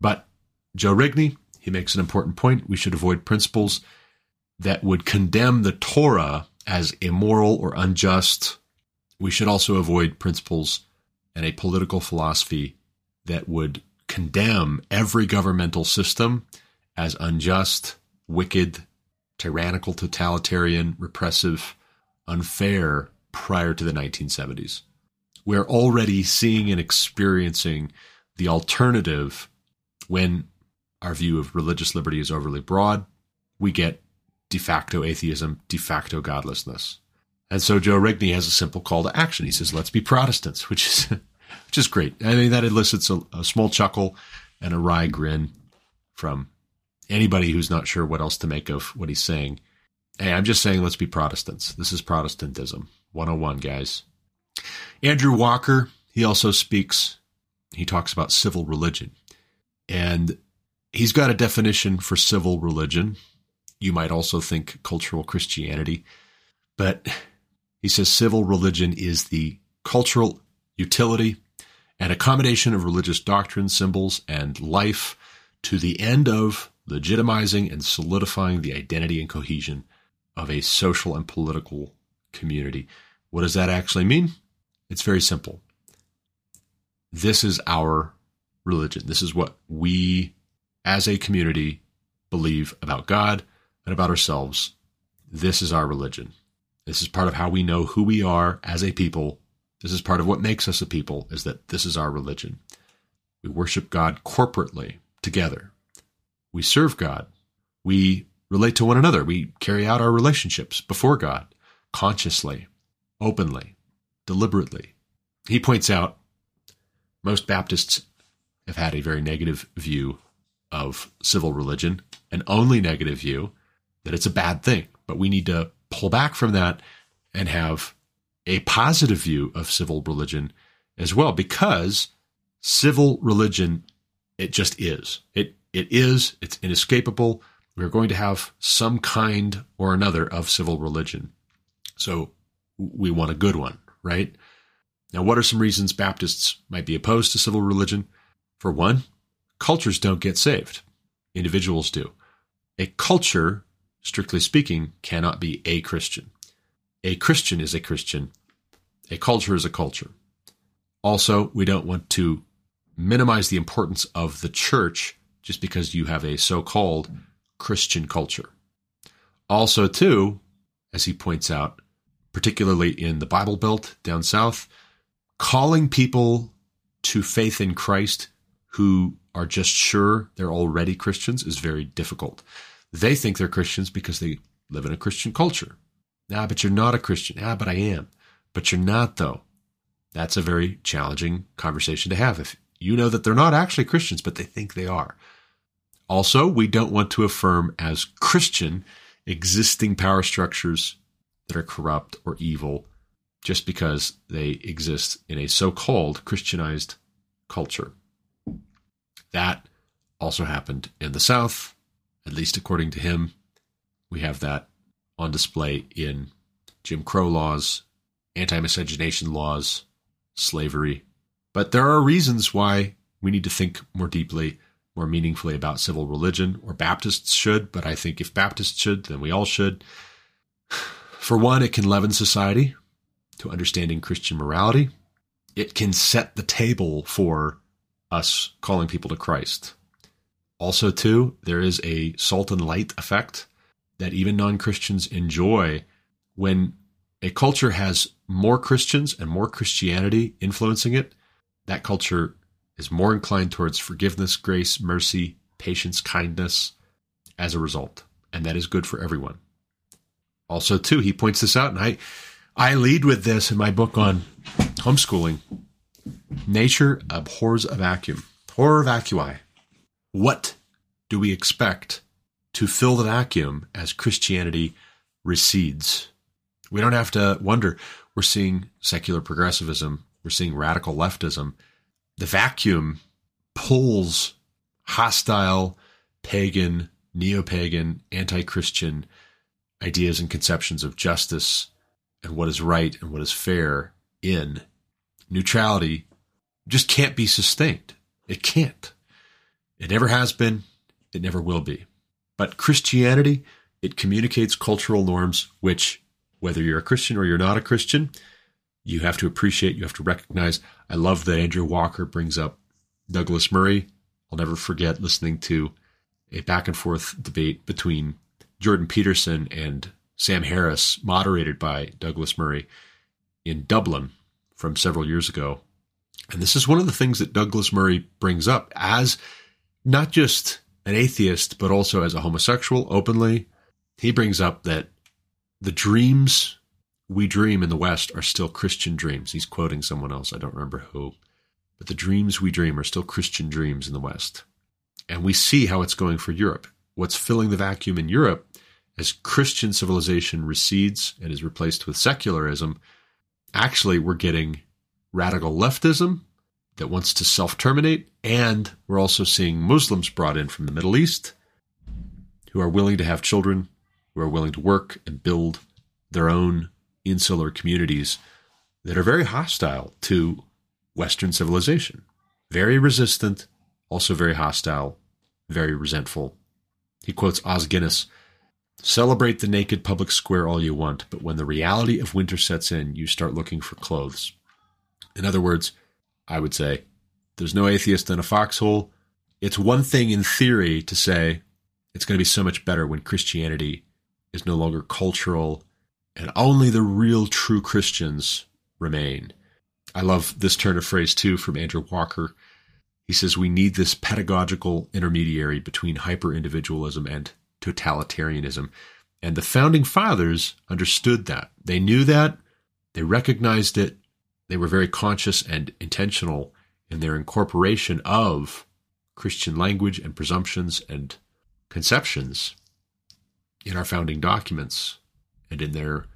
But Joe Rigney, he makes an important point. We should avoid principles that would condemn the Torah as immoral or unjust. We should also avoid principles and a political philosophy that would condemn every governmental system as unjust, wicked, tyrannical, totalitarian, repressive, unfair prior to the 1970s. We're already seeing and experiencing the alternative when our view of religious liberty is overly broad. We get de facto atheism, de facto godlessness. And so Joe Rigney has a simple call to action. He says, let's be Protestants, <laughs> which is, which is great. I mean, that elicits a, a small chuckle and a wry grin from anybody who's not sure what else to make of what he's saying. Hey, I'm just saying, let's be Protestants. This is Protestantism 101, guys. Andrew Walker, he also speaks, he talks about civil religion. And he's got a definition for civil religion. You might also think cultural Christianity. But he says civil religion is the cultural utility and accommodation of religious doctrine, symbols, and life to the end of legitimizing and solidifying the identity and cohesion of a social and political community. What does that actually mean? It's very simple. This is our religion. This is what we as a community believe about God and about ourselves. This is our religion. This is part of how we know who we are as a people. This is part of what makes us a people is that this is our religion. We worship God corporately together we serve God. We relate to one another. We carry out our relationships before God consciously, openly, deliberately. He points out most Baptists have had a very negative view of civil religion, an only negative view that it's a bad thing. But we need to pull back from that and have a positive view of civil religion as well, because civil religion, it just is. It it is, it's inescapable. We're going to have some kind or another of civil religion. So we want a good one, right? Now, what are some reasons Baptists might be opposed to civil religion? For one, cultures don't get saved, individuals do. A culture, strictly speaking, cannot be a Christian. A Christian is a Christian. A culture is a culture. Also, we don't want to minimize the importance of the church just because you have a so called Christian culture. Also, too, as he points out, particularly in the Bible Belt down south, calling people to faith in Christ who are just sure they're already Christians is very difficult. They think they're Christians because they live in a Christian culture. Ah, but you're not a Christian. Ah, but I am. But you're not, though. That's a very challenging conversation to have. If you know that they're not actually Christians, but they think they are. Also, we don't want to affirm as Christian existing power structures that are corrupt or evil just because they exist in a so called Christianized culture. That also happened in the South, at least according to him. We have that on display in Jim Crow laws, anti miscegenation laws, slavery. But there are reasons why we need to think more deeply more meaningfully about civil religion, or Baptists should, but I think if Baptists should, then we all should. <sighs> For one, it can leaven society to understanding Christian morality. It can set the table for us calling people to Christ. Also, too, there is a salt and light effect that even non Christians enjoy when a culture has more Christians and more Christianity influencing it. That culture is more inclined towards forgiveness, grace, mercy, patience, kindness as a result. And that is good for everyone. Also, too, he points this out, and I, I lead with this in my book on homeschooling. Nature abhors a vacuum. Horror vacui. What do we expect to fill the vacuum as Christianity recedes? We don't have to wonder. We're seeing secular progressivism. We're seeing radical leftism the vacuum pulls hostile, pagan, neo pagan, anti Christian ideas and conceptions of justice and what is right and what is fair in. Neutrality just can't be sustained. It can't. It never has been. It never will be. But Christianity, it communicates cultural norms, which, whether you're a Christian or you're not a Christian, you have to appreciate, you have to recognize. I love that Andrew Walker brings up Douglas Murray. I'll never forget listening to a back and forth debate between Jordan Peterson and Sam Harris, moderated by Douglas Murray in Dublin from several years ago. And this is one of the things that Douglas Murray brings up as not just an atheist, but also as a homosexual openly. He brings up that the dreams we dream in the West are still Christian dreams. He's quoting someone else, I don't remember who. But the dreams we dream are still Christian dreams in the West. And we see how it's going for Europe. What's filling the vacuum in Europe as Christian civilization recedes and is replaced with secularism, actually, we're getting radical leftism that wants to self terminate. And we're also seeing Muslims brought in from the Middle East who are willing to have children, who are willing to work and build their own insular communities that are very hostile to Western civilization, very resistant, also very hostile, very resentful. He quotes Os Guinness Celebrate the naked public square all you want, but when the reality of winter sets in, you start looking for clothes. In other words, I would say, there's no atheist in a foxhole. It's one thing in theory to say it's going to be so much better when Christianity is no longer cultural and only the real true Christians remain. I love this turn of phrase too from Andrew Walker. He says, We need this pedagogical intermediary between hyper individualism and totalitarianism. And the founding fathers understood that. They knew that, they recognized it, they were very conscious and intentional in their incorporation of Christian language and presumptions and conceptions in our founding documents and in their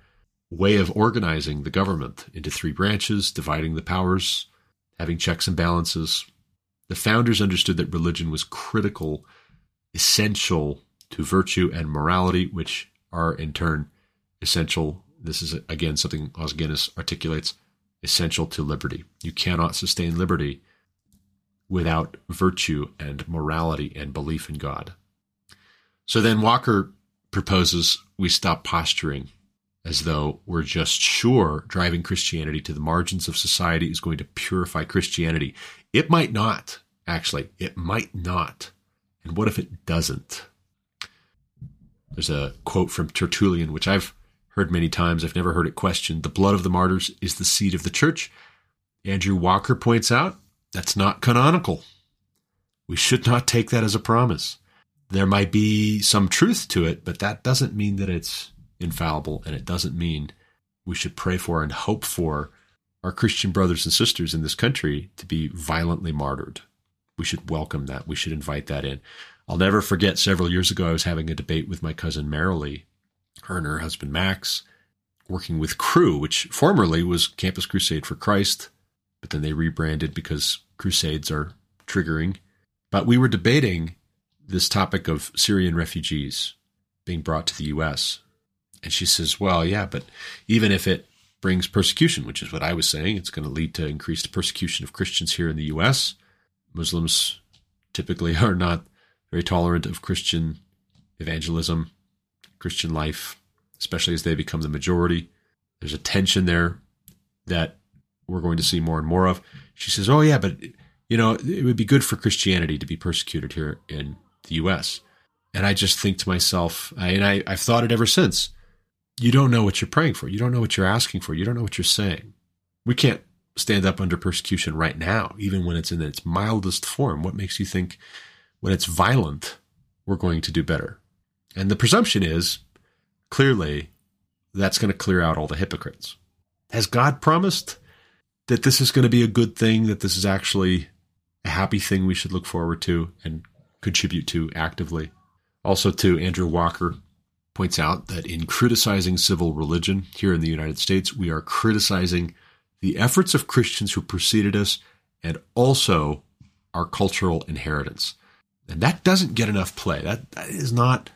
way of organizing the government into three branches, dividing the powers, having checks and balances. The founders understood that religion was critical, essential to virtue and morality, which are in turn essential. This is again something Os Guinness articulates essential to liberty. You cannot sustain liberty without virtue and morality and belief in God. So then Walker proposes we stop posturing as though we're just sure driving Christianity to the margins of society is going to purify Christianity. It might not, actually. It might not. And what if it doesn't? There's a quote from Tertullian, which I've heard many times. I've never heard it questioned. The blood of the martyrs is the seed of the church. Andrew Walker points out that's not canonical. We should not take that as a promise. There might be some truth to it, but that doesn't mean that it's infallible, and it doesn't mean we should pray for and hope for our Christian brothers and sisters in this country to be violently martyred. We should welcome that. We should invite that in. I'll never forget several years ago, I was having a debate with my cousin Marilee, her and her husband Max, working with Cru, which formerly was Campus Crusade for Christ, but then they rebranded because crusades are triggering. But we were debating this topic of Syrian refugees being brought to the U.S. And she says, well, yeah, but even if it brings persecution, which is what I was saying, it's going to lead to increased persecution of Christians here in the U.S. Muslims typically <laughs> are not very tolerant of Christian evangelism, Christian life, especially as they become the majority. There's a tension there that we're going to see more and more of. She says, "Oh yeah, but you know, it would be good for Christianity to be persecuted here in the U.S." And I just think to myself, and I, I've thought it ever since. You don't know what you're praying for. You don't know what you're asking for. You don't know what you're saying. We can't stand up under persecution right now, even when it's in its mildest form. What makes you think when it's violent, we're going to do better. And the presumption is clearly that's going to clear out all the hypocrites. Has God promised that this is going to be a good thing, that this is actually a happy thing we should look forward to and contribute to actively? Also, to Andrew Walker points out that in criticizing civil religion here in the United States, we are criticizing the efforts of Christians who preceded us and also our cultural inheritance. And that doesn't get enough play. That, that is not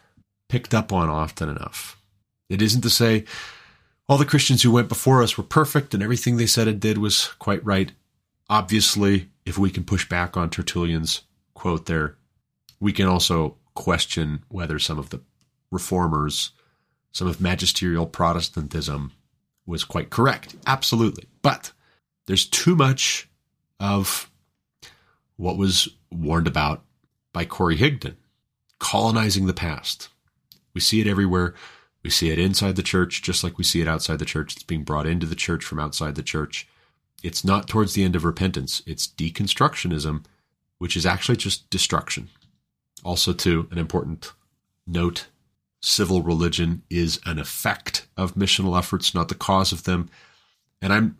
picked up on often enough. It isn't to say all the Christians who went before us were perfect and everything they said and did was quite right. obviously, if we can push back on Tertullian's quote there, we can also question whether some of the reformers, some of magisterial Protestantism was quite correct. Absolutely. But there's too much of what was warned about by Corey Higdon colonizing the past. We see it everywhere. We see it inside the church, just like we see it outside the church. It's being brought into the church from outside the church. It's not towards the end of repentance, it's deconstructionism, which is actually just destruction. Also, too, an important note civil religion is an effect of missional efforts, not the cause of them. And I'm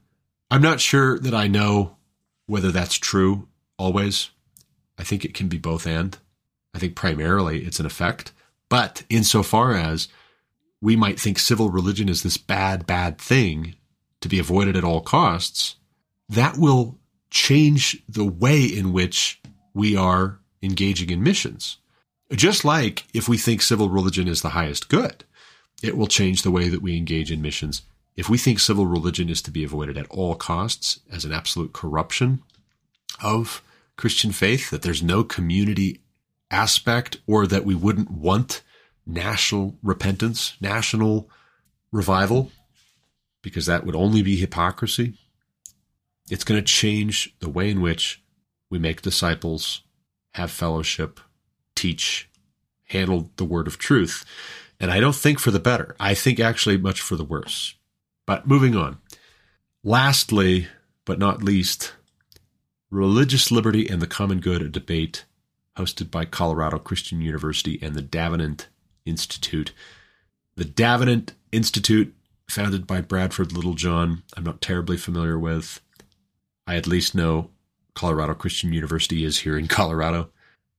I'm not sure that I know whether that's true always. I think it can be both and. I think primarily it's an effect. But insofar as we might think civil religion is this bad, bad thing to be avoided at all costs, that will change the way in which we are engaging in missions. Just like if we think civil religion is the highest good, it will change the way that we engage in missions. If we think civil religion is to be avoided at all costs as an absolute corruption of Christian faith, that there's no community aspect or that we wouldn't want national repentance, national revival, because that would only be hypocrisy. It's going to change the way in which we make disciples, have fellowship, teach, handle the word of truth. And I don't think for the better. I think actually much for the worse. But moving on. Lastly, but not least, religious liberty and the common good, a debate hosted by Colorado Christian University and the Davenant Institute. The Davenant Institute, founded by Bradford Littlejohn, I'm not terribly familiar with. I at least know Colorado Christian University is here in Colorado.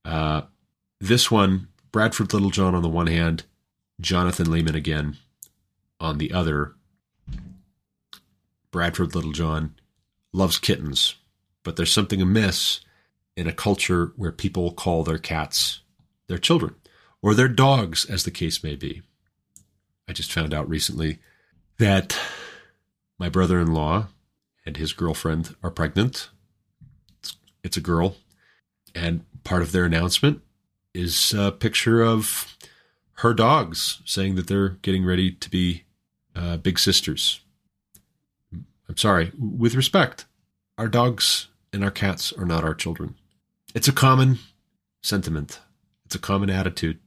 Uh, this one, Bradford Littlejohn on the one hand, Jonathan Leeman again on the other. Bradford Littlejohn loves kittens, but there's something amiss in a culture where people call their cats their children or their dogs, as the case may be. I just found out recently that my brother in law and his girlfriend are pregnant. It's, it's, a girl. And part of their announcement is a picture of her dogs saying that they're getting ready to be uh, big sisters. I'm sorry, with respect, our dogs and our cats are not our children. It's a common sentiment, it's a common attitude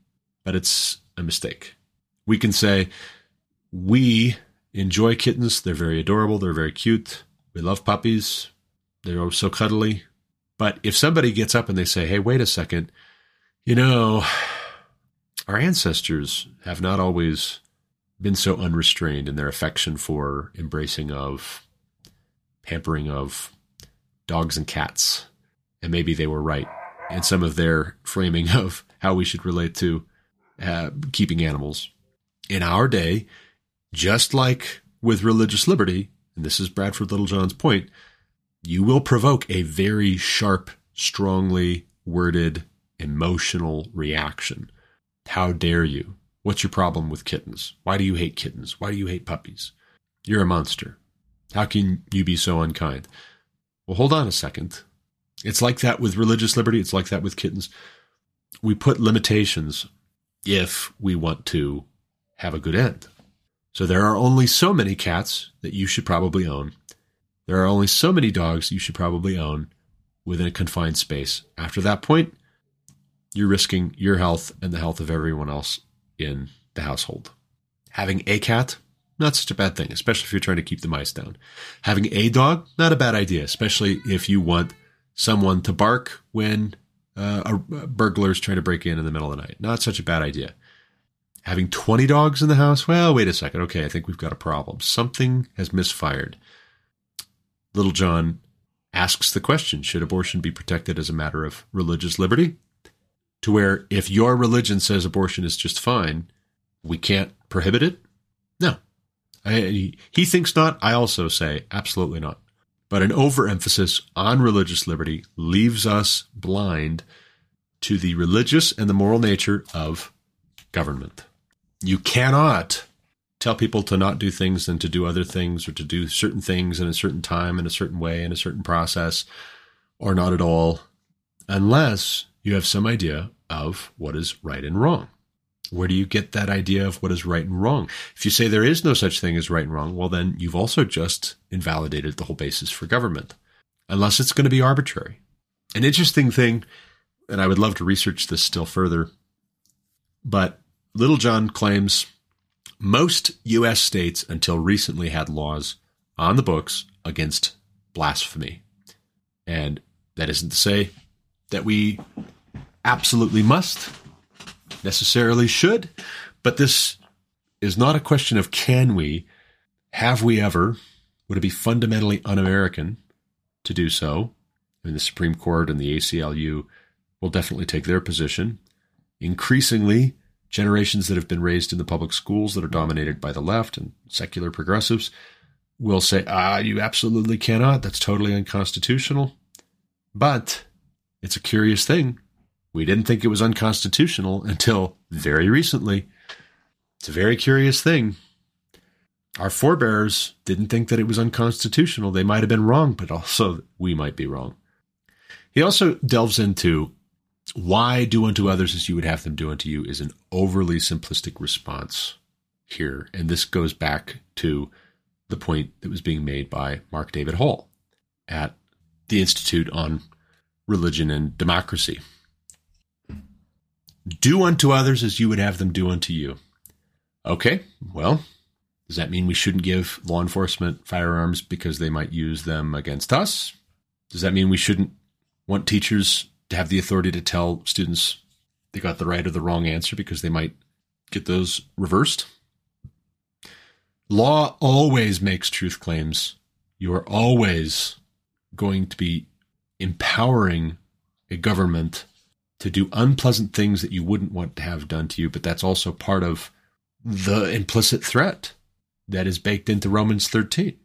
but it's a mistake. We can say, we enjoy kittens. They're very adorable. They're very cute. We love puppies. They're oh so cuddly. But if somebody gets up and they say, hey, wait a second, you know, our ancestors have not always been so unrestrained in their affection for embracing of, pampering of dogs and cats. And maybe they were right in some of their framing <laughs> of how we should relate to uh, keeping animals. In our day, just like with religious liberty, and this is Bradford Littlejohn's point, you will provoke a very sharp, strongly worded, emotional reaction. How dare you? What's your problem with kittens? Why do you hate kittens? Why do you hate puppies? You're a monster. How can you be so unkind? Well, hold on a second. It's like that with religious liberty. It's like that with kittens. We put limitations if we want to have a good end. So there are only so many cats that you should probably own. There are only so many dogs you should probably own within a confined space. After that point, you're risking your health and the health of everyone else in the household. Having a cat, not such a bad thing, especially if you're trying to keep the mice down. Having a dog, not a bad idea, especially if you want someone to bark when uh, a burglar's trying to break in in the middle of the night. Not such a bad idea. Having 20 dogs in the house? Well, wait a second. Okay, I think we've got a problem. Something has misfired. Littlejohn asks the question Should abortion be protected as a matter of religious liberty? To where if your religion says abortion is just fine, we can't prohibit it? No. I, he thinks not. I also say absolutely not. But an overemphasis on religious liberty leaves us blind to the religious and the moral nature of government. You cannot tell people to not do things and to do other things or to do certain things in a certain time in a certain way in a certain process or not at all unless you have some idea of what is right and wrong. Where do you get that idea of what is right and wrong? If you say there is no such thing as right and wrong, well, then you've also just invalidated the whole basis for government, unless it's going to be arbitrary. An interesting thing, and I would love to research this still further, but Littlejohn claims most U.S. states until recently had laws on the books against blasphemy. And that isn't to say that we absolutely must, necessarily should, but this is not a question of can we, have we ever, would it be fundamentally un American to do so? I mean, the Supreme Court and the ACLU will definitely take their position. Increasingly, generations that have been raised in the public schools that are dominated by the left and secular progressives will say, ah, you absolutely cannot. That's totally unconstitutional. But it's a curious thing. We didn't think it was unconstitutional until very recently. It's a very curious thing. Our forebears didn't think that it was unconstitutional. They might have been wrong, but also we might be wrong. He also delves into why do unto others as you would have them do unto you is an overly simplistic response here. And this goes back to the point that was being made by Mark David Hall at the Institute on Religion and Democracy. Do unto others as you would have them do unto you. Okay, well, does that mean we shouldn't give law enforcement firearms because they might use them against us? Does that mean we shouldn't want teachers to have the authority to tell students they got the right or the wrong answer because they might get those reversed. Law always makes truth claims. You are always going to be empowering a government to do unpleasant things that you wouldn't want to have done to you, but that's also part of the implicit threat that is baked into Romans 13.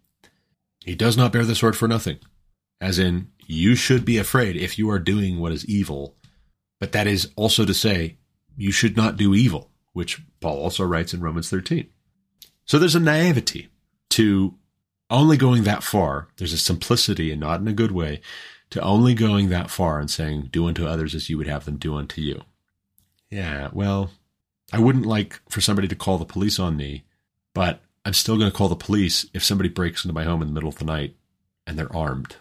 He does not bear the sword for nothing, as in you should be afraid if you are doing what is evil. But that is also to say, you should not do evil, which Paul also writes in Romans 13. So there's a naivety to only going that far. There's a simplicity, and not in a good way, to only going that far and saying, do unto others as you would have them do unto you. Yeah, well, I wouldn't like for somebody to call the police on me, but I'm still going to call the police if somebody breaks into my home in the middle of the night and they're armed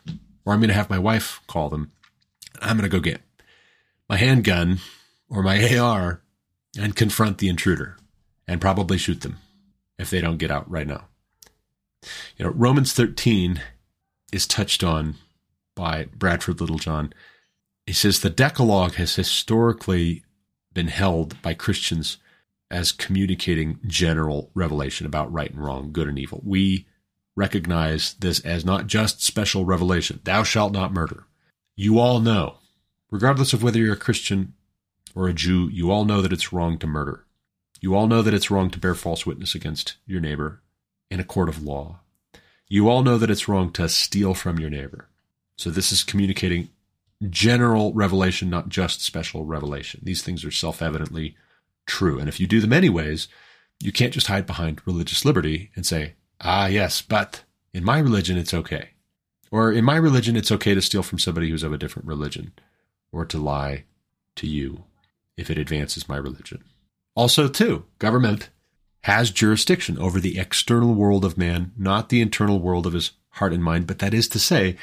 or I'm going to have my wife call them. I'm going to go get my handgun or my <laughs> AR and confront the intruder and probably shoot them if they don't get out right now. You know, Romans 13 is touched on by Bradford Littlejohn. He says the Decalogue has historically been held by Christians as communicating general revelation about right and wrong, good and evil. We recognize this as not just special revelation. Thou shalt not murder. You all know, regardless of whether you're a Christian or a Jew, you all know that it's wrong to murder. You all know that it's wrong to bear false witness against your neighbor in a court of law. You all know that it's wrong to steal from your neighbor. So this is communicating general revelation, not just special revelation. These things are self evidently true. And if you do them anyways, you can't just hide behind religious liberty and say, Ah, yes, but in my religion, it's okay. Or in my religion, it's okay to steal from somebody who's of a different religion or to lie to you if it advances my religion. Also, too, government has jurisdiction over the external world of man, not the internal world of his heart and mind. But that is to say,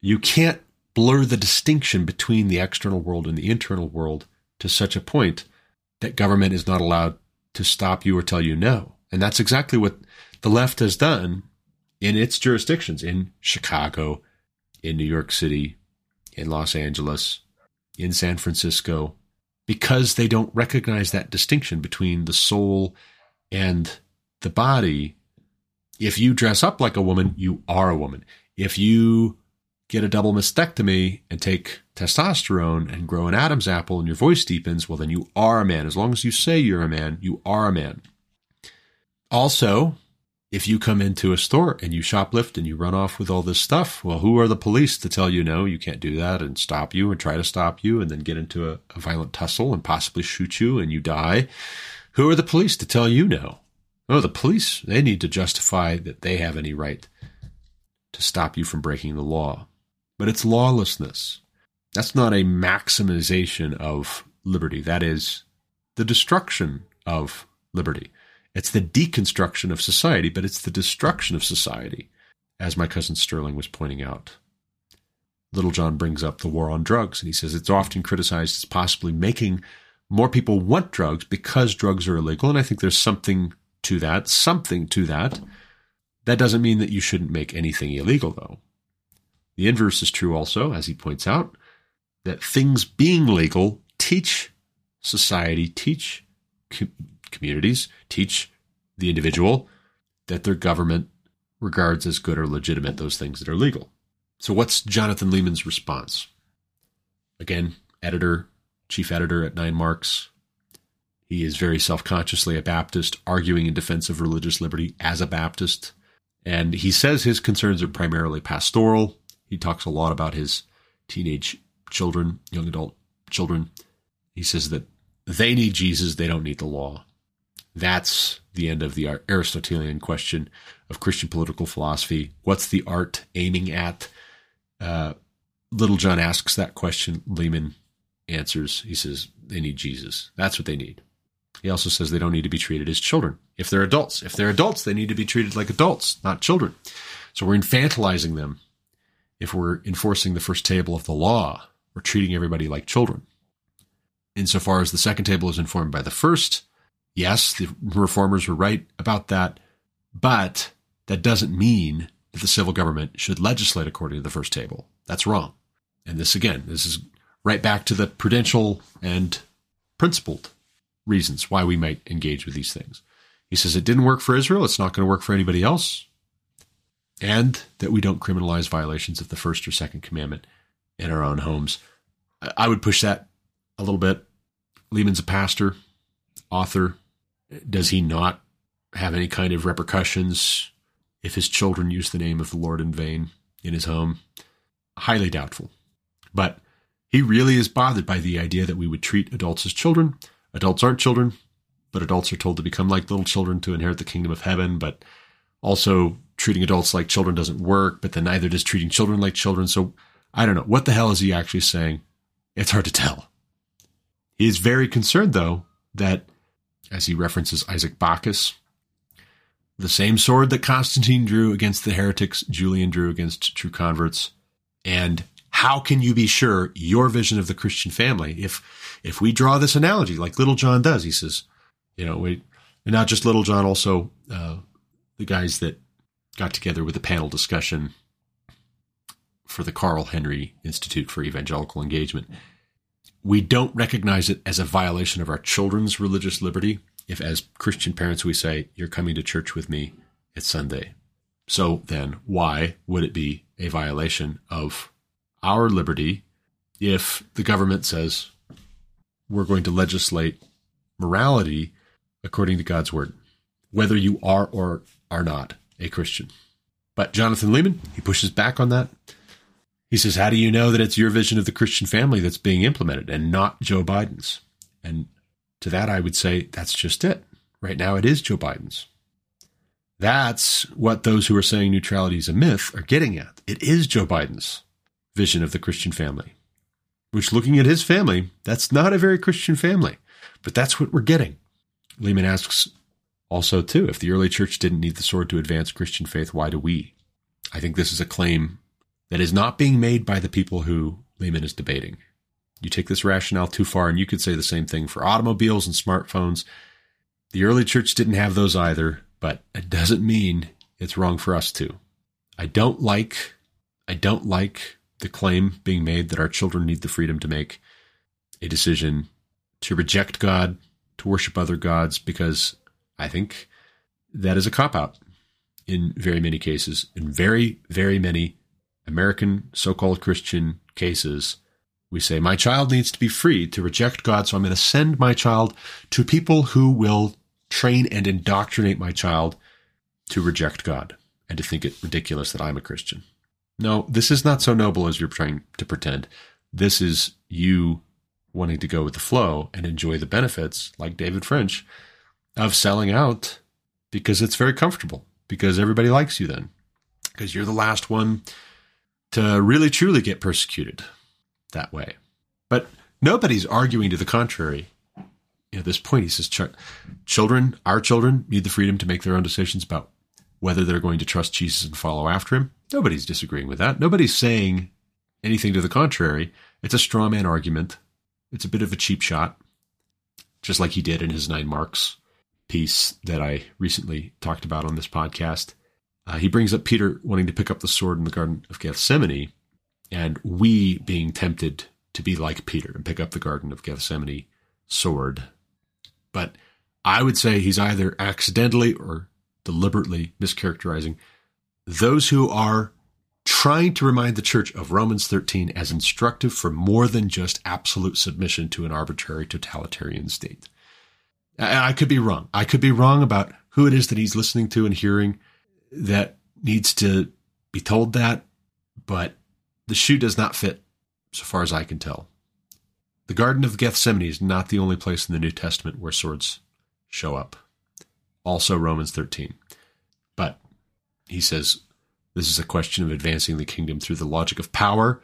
you can't blur the distinction between the external world and the internal world to such a point that government is not allowed to stop you or tell you no. And that's exactly what the left has done in its jurisdictions in Chicago, in New York City, in Los Angeles, in San Francisco, because they don't recognize that distinction between the soul and the body. If you dress up like a woman, you are a woman. If you get a double mastectomy and take testosterone and grow an Adam's apple and your voice deepens, well, then you are a man. As long as you say you're a man, you are a man. Also, if you come into a store and you shoplift and you run off with all this stuff, well, who are the police to tell you no, you can't do that and stop you and try to stop you and then get into a, a violent tussle and possibly shoot you and you die? Who are the police to tell you no? Oh, the police, they need to justify that they have any right to stop you from breaking the law. But it's lawlessness. That's not a maximization of liberty. That is the destruction of liberty. It's the deconstruction of society, but it's the destruction of society, as my cousin Sterling was pointing out. Littlejohn brings up the war on drugs, and he says it's often criticized as possibly making more people want drugs because drugs are illegal. And I think there's something to that, something to that. That doesn't mean that you shouldn't make anything illegal, though. The inverse is true also, as he points out, that things being legal teach society, teach com- communities, teach the individual that their government regards as good or legitimate those things that are legal. So, what's Jonathan Leeman's response? Again, editor, chief editor at 9Marks. He is very self consciously a Baptist, arguing in defense of religious liberty as a Baptist. And he says his concerns are primarily pastoral. He talks a lot about his teenage children, young adult children. He says that they need Jesus, they don't need the law. That's the end of the Aristotelian question of Christian political philosophy. What's the art aiming at? Uh, Littlejohn asks that question. Leeman answers. He says they need Jesus. That's what they need. He also says they don't need to be treated as children. If they're adults, if they're adults, they need to be treated like adults, not children. So we're infantilizing them. If we're enforcing the first table of the law, we're treating everybody like children. Insofar as the second table is informed by the first, yes, the reformers were right about that, but that doesn't mean that the civil government should legislate according to the first table. That's wrong. And this again, this is right back to the prudential and principled reasons why we might engage with these things. He says it didn't work for Israel, it's not going to work for anybody else. And that we don't criminalize violations of the first or second commandment in our own homes. I would push that a little bit. Leeman's a pastor, author. Does he not have any kind of repercussions if his children use the name of the Lord in vain in his home? Highly doubtful. But he really is bothered by the idea that we would treat adults as children. Adults aren't children, but adults are told to become like little children to inherit the kingdom of heaven. But also, treating adults like children doesn't work, but then neither does treating children like children. So I don't know. What the hell is he actually saying? It's hard to tell. He is very concerned, though, that as he references Isaac Backus, the same sword that Constantine drew against the heretics, Julian drew against true converts. And how can you be sure your vision of the Christian family, if if we draw this analogy like Littlejohn does, he says, you know, we, and not just Littlejohn, also uh, the guys that got together with a panel discussion for the Carl Henry Institute for Evangelical Engagement. We don't recognize it as a violation of our children's religious liberty if, as Christian parents, we say, You're coming to church with me, it's Sunday. So then, why would it be a violation of our liberty if the government says we're going to legislate morality according to God's word, whether you are or are not a Christian? But Jonathan Leeman, he pushes back on that. He says, How do you know that it's your vision of the Christian family that's being implemented and not Joe Biden's? And to that, I would say that's just it. Right now, it is Joe Biden's. That's what those who are saying neutrality is a myth are getting at. It is Joe Biden's vision of the Christian family, which, looking at his family, that's not a very Christian family, but that's what we're getting. Leeman asks also, too, if the early church didn't need the sword to advance Christian faith, why do we? I think this is a claim that is not being made by the people who Leeman is debating. You take this rationale too far, and you could say the same thing for automobiles and smartphones. The early church didn't have those either, but it doesn't mean it's wrong for us to. I don't like, I don't like the claim being made that our children need the freedom to make a decision to reject God, to worship other gods, because I think that is a cop out in very many cases. In very, very many American so called Christian cases, we say, My child needs to be free to reject God, so I'm going to send my child to people who will train and indoctrinate my child to reject God and to think it ridiculous that I'm a Christian. No, this is not so noble as you're trying to pretend. This is you wanting to go with the flow and enjoy the benefits, like David French, of selling out because it's very comfortable, because everybody likes you then, because you're the last one to really truly get persecuted that way. But nobody's arguing to the contrary. At this point, he says, children, our children, need the freedom to make their own decisions about whether they're going to trust Jesus and follow after him. Nobody's disagreeing with that. Nobody's saying anything to the contrary. It's a straw man argument. It's a bit of a cheap shot, just like he did in his 9Marks piece that I recently talked about on this podcast. Uh, he brings up Peter wanting to pick up the sword in the Garden of Gethsemane, and we being tempted to be like Peter and pick up the Garden of Gethsemane sword. But I would say he's either accidentally or deliberately mischaracterizing those who are trying to remind the church of Romans 13 as instructive for more than just absolute submission to an arbitrary totalitarian state. I could be wrong. I could be wrong about who it is that he's listening to and hearing that needs to be told that, but the shoe does not fit so far as I can tell. The Garden of Gethsemane is not the only place in the New Testament where swords show up. Also, Romans 13. But he says this is a question of advancing the kingdom through the logic of power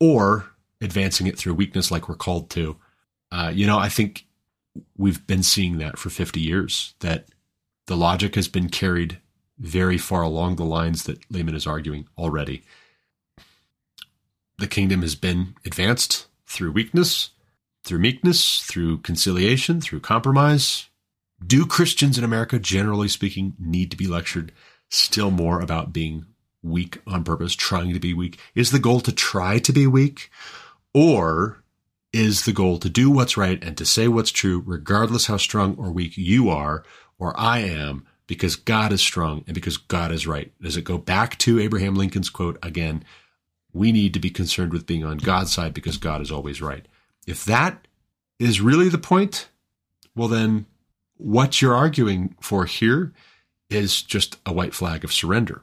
or advancing it through weakness like we're called to. Uh, you know, I think we've been seeing that for 50 years, that the logic has been carried very far along the lines that Leeman is arguing already. The kingdom has been advanced through weakness, through meekness, through conciliation, through compromise. Do Christians in America, generally speaking, need to be lectured still more about being weak on purpose, trying to be weak? Is the goal to try to be weak? Or is the goal to do what's right and to say what's true, regardless how strong or weak you are or I am, because God is strong and because God is right? Does it go back to Abraham Lincoln's quote again? We need to be concerned with being on God's side because God is always right. If that is really the point, well, then what you're arguing for here is just a white flag of surrender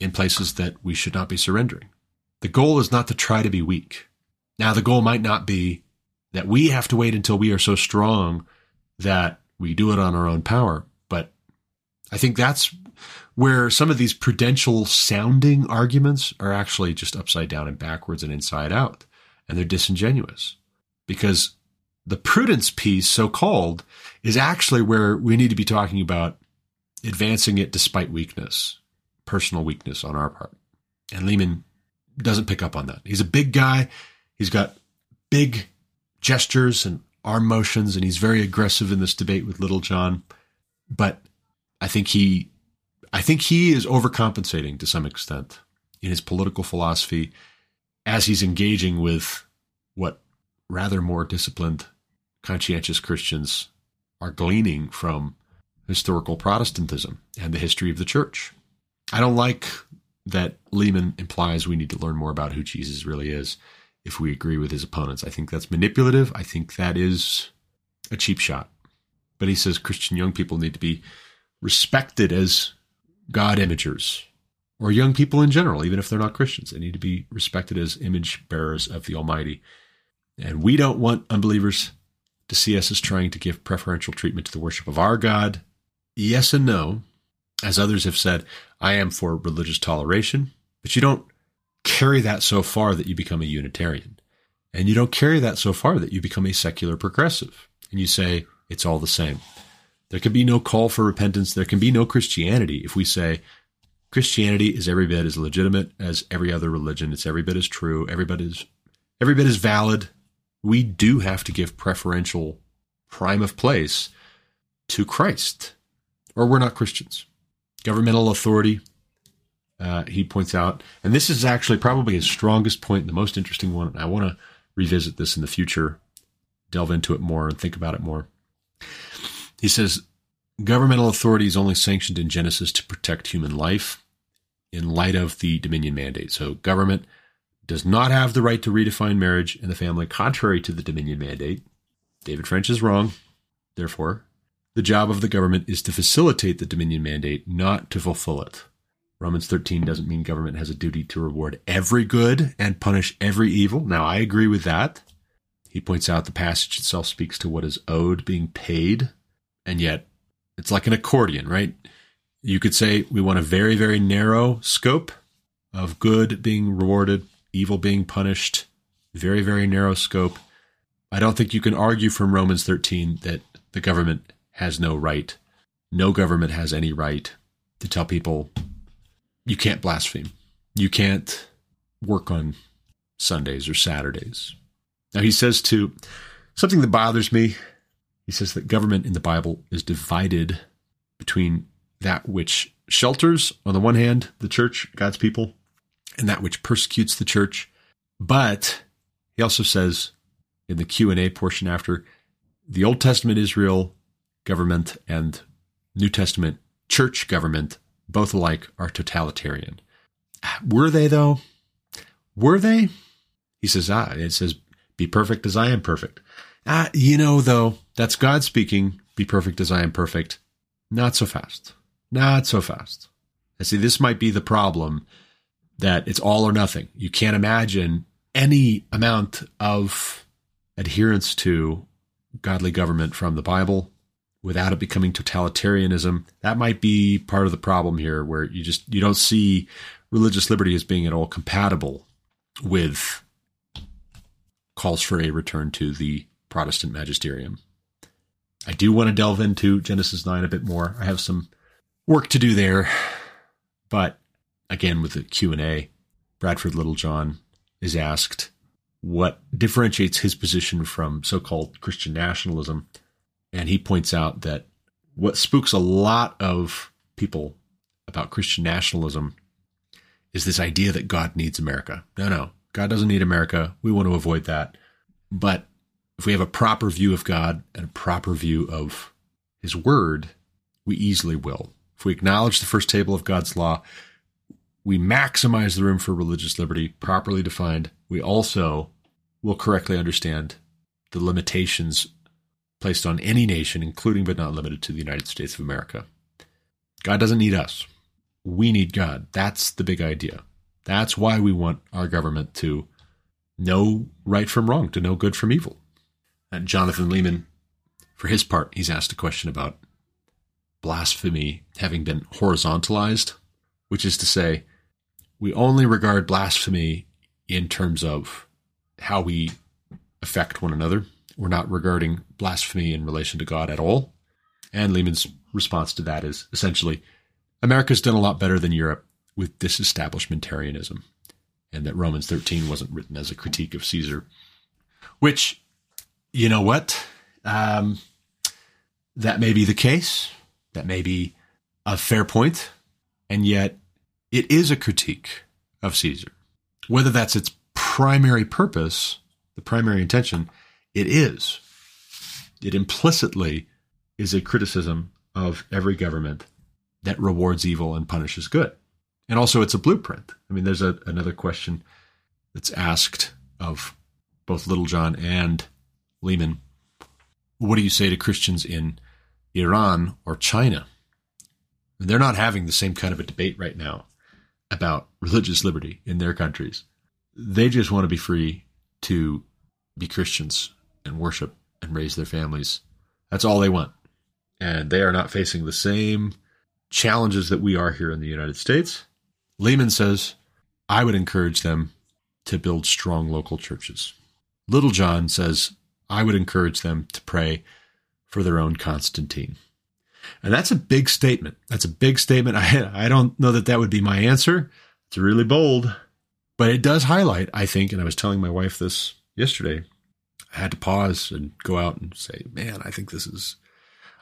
in places that we should not be surrendering. The goal is not to try to be weak. Now, the goal might not be that we have to wait until we are so strong that we do it on our own power. But I think that's where some of these prudential sounding arguments are actually just upside down and backwards and inside out. And they're disingenuous because the prudence piece, so called, is actually where we need to be talking about advancing it despite weakness, personal weakness on our part. And Leeman doesn't pick up on that. He's a big guy. He's got big gestures and arm motions, and he's very aggressive in this debate with Littlejohn. But I think he, I think he is overcompensating to some extent in his political philosophy as he's engaging with what rather more disciplined, conscientious Christians are gleaning from historical Protestantism and the history of the church. I don't like that Leeman implies we need to learn more about who Jesus really is if we agree with his opponents. I think that's manipulative. I think that is a cheap shot. But he says Christian young people need to be respected as God imagers, or young people in general, even if they're not Christians. They need to be respected as image bearers of the Almighty. And we don't want unbelievers to see us as trying to give preferential treatment to the worship of our God yes and no. As others have said, I am for religious toleration, but you don't carry that so far that you become a Unitarian. And you don't carry that so far that you become a secular progressive. And you say, it's all the same. There can be no call for repentance. There can be no Christianity if we say Christianity is every bit as legitimate as every other religion. It's every bit as true. Every bit is, every bit is valid. We do have to give preferential prime of place to Christ or we're not Christians. Governmental authority, uh, he points out, and this is actually probably his strongest point and the most interesting one. I want to revisit this in the future, delve into it more, and think about it more. He says governmental authority is only sanctioned in Genesis to protect human life in light of the dominion mandate. So, government does not have the right to redefine marriage and the family, contrary to the dominion mandate. David French is wrong. Therefore, the job of the government is to facilitate the dominion mandate, not to fulfill it. Romans 13 doesn't mean government has a duty to reward every good and punish every evil. Now, I agree with that. He points out the passage itself speaks to what is owed being paid, and yet it's like an accordion, right? You could say we want a very, very narrow scope of good being rewarded, evil being punished, very, very narrow scope. I don't think you can argue from Romans 13 that the government has no right. No government has any right to tell people you can't blaspheme. You can't work on Sundays or Saturdays. Now, he says to something that bothers me. He says that government in the Bible is divided between that which shelters, on the one hand, the church, God's people, and that which persecutes the church. But he also says in the Q&A portion after the Old Testament Israel government and New Testament church government both alike are totalitarian. Were they though? Were they? He says, ah, it says, be perfect as I am perfect. Ah, you know, though, that's God speaking, be perfect as I am perfect. Not so fast. Not so fast. I see this might be the problem that it's all or nothing. You can't imagine any amount of adherence to godly government from the Bible without it becoming totalitarianism. That might be part of the problem here where you just you don't see religious liberty as being at all compatible with calls for a return to the Protestant magisterium. I do want to delve into Genesis 9 a bit more. I have some work to do there, but again with the Q&A, Bradford Littlejohn is asked what differentiates his position from so-called Christian nationalism, and he points out that what spooks a lot of people about Christian nationalism is this idea that God needs America. No, no. God doesn't need America. We want to avoid that. But if we have a proper view of God and a proper view of His Word, we easily will. If we acknowledge the first table of God's law, we maximize the room for religious liberty properly defined. We also will correctly understand the limitations placed on any nation, including but not limited to the United States of America. God doesn't need us. We need God. That's the big idea. That's why we want our government to know right from wrong, to know good from evil. And Jonathan Leeman, for his part, he's asked a question about blasphemy having been horizontalized, which is to say, we only regard blasphemy in terms of how we affect one another. We're not regarding blasphemy in relation to God at all. And Leeman's response to that is essentially America's done a lot better than Europe with disestablishmentarianism, and that Romans 13 wasn't written as a critique of Caesar, which, you know what? Um, that may be the case. That may be a fair point, and yet it is a critique of Caesar. Whether that's its primary purpose, the primary intention, it is. It implicitly is a criticism of every government that rewards evil and punishes good and also it's a blueprint. I mean, there's a, another question that's asked of both Littlejohn and Leeman. What do you say to Christians in Iran or China? And they're not having the same kind of a debate right now about religious liberty in their countries. They just want to be free to be Christians and worship and raise their families. That's all they want. And they are not facing the same challenges that we are here in the United States. Leeman says, I would encourage them to build strong local churches. Littlejohn says, I would encourage them to pray for their own Constantine. And that's a big statement. That's a big statement. <laughs> I, I don't know that that would be my answer. It's really bold, but it does highlight, I think, and I was telling my wife this yesterday. I had to pause and go out and say, man, I think this is,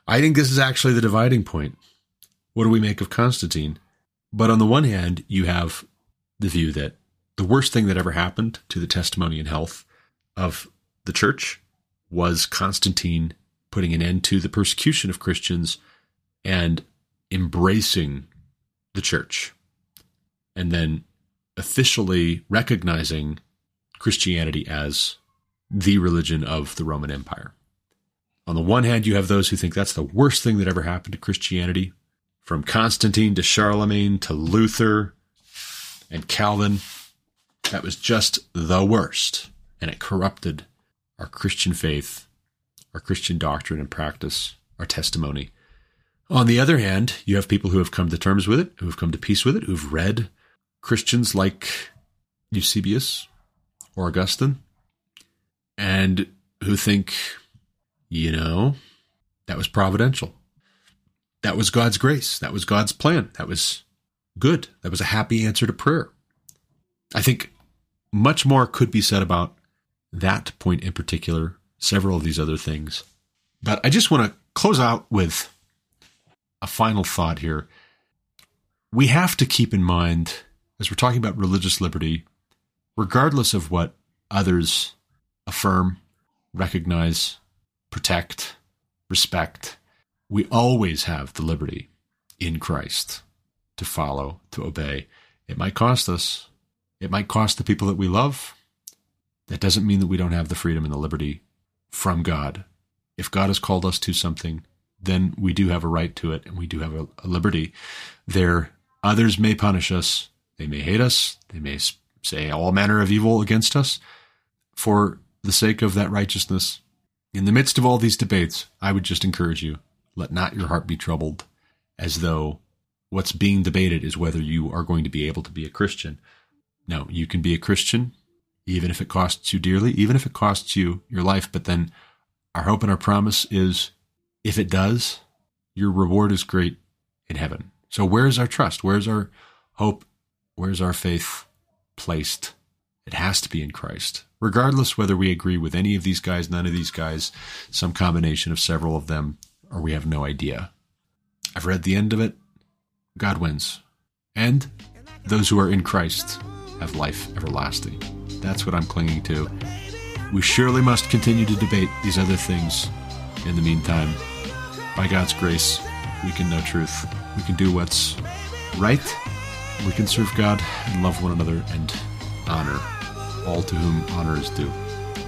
I think this is actually the dividing point. What do we make of Constantine? But on the one hand, you have the view that the worst thing that ever happened to the testimony and health of the church was Constantine putting an end to the persecution of Christians and embracing the church and then officially recognizing Christianity as the religion of the Roman Empire. On the one hand, you have those who think that's the worst thing that ever happened to Christianity, from Constantine to Charlemagne to Luther and Calvin. That was just the worst. And it corrupted our Christian faith, our Christian doctrine and practice, our testimony. On the other hand, you have people who have come to terms with it, who have come to peace with it, who've read Christians like Eusebius or Augustine, and who think, you know, that was providential. That was God's grace. That was God's plan. That was good. That was a happy answer to prayer. I think much more could be said about that point in particular, several of these other things. But I just want to close out with a final thought here. We have to keep in mind, as we're talking about religious liberty, regardless of what others affirm, recognize, protect, respect, we always have the liberty in Christ to follow, to obey. It might cost us. It might cost the people that we love. That doesn't mean that we don't have the freedom and the liberty from God. If God has called us to something, then we do have a right to it and we do have a, a liberty. There, others may punish us. They may hate us. They may say all manner of evil against us for the sake of that righteousness. In the midst of all these debates, I would just encourage you let not your heart be troubled, as though what's being debated is whether you are going to be able to be a Christian. No, you can be a Christian even if it costs you dearly, even if it costs you your life. But then our hope and our promise is if it does, your reward is great in heaven. So where's our trust? Where's our hope? Where's our faith placed? It has to be in Christ. Regardless whether we agree with any of these guys, none of these guys, some combination of several of them, or we have no idea. I've read the end of it. God wins. And those who are in Christ have life everlasting. That's what I'm clinging to. We surely must continue to debate these other things. In the meantime, by God's grace, we can know truth. We can do what's right. We can serve God and love one another and honor all to whom honor is due.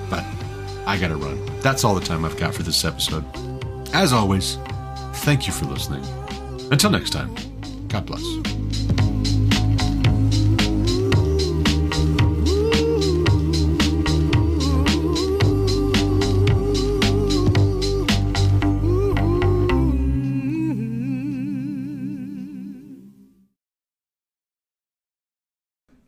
But I gotta run. That's all the time I've got for this episode. As always, thank you for listening. Until next time, God bless.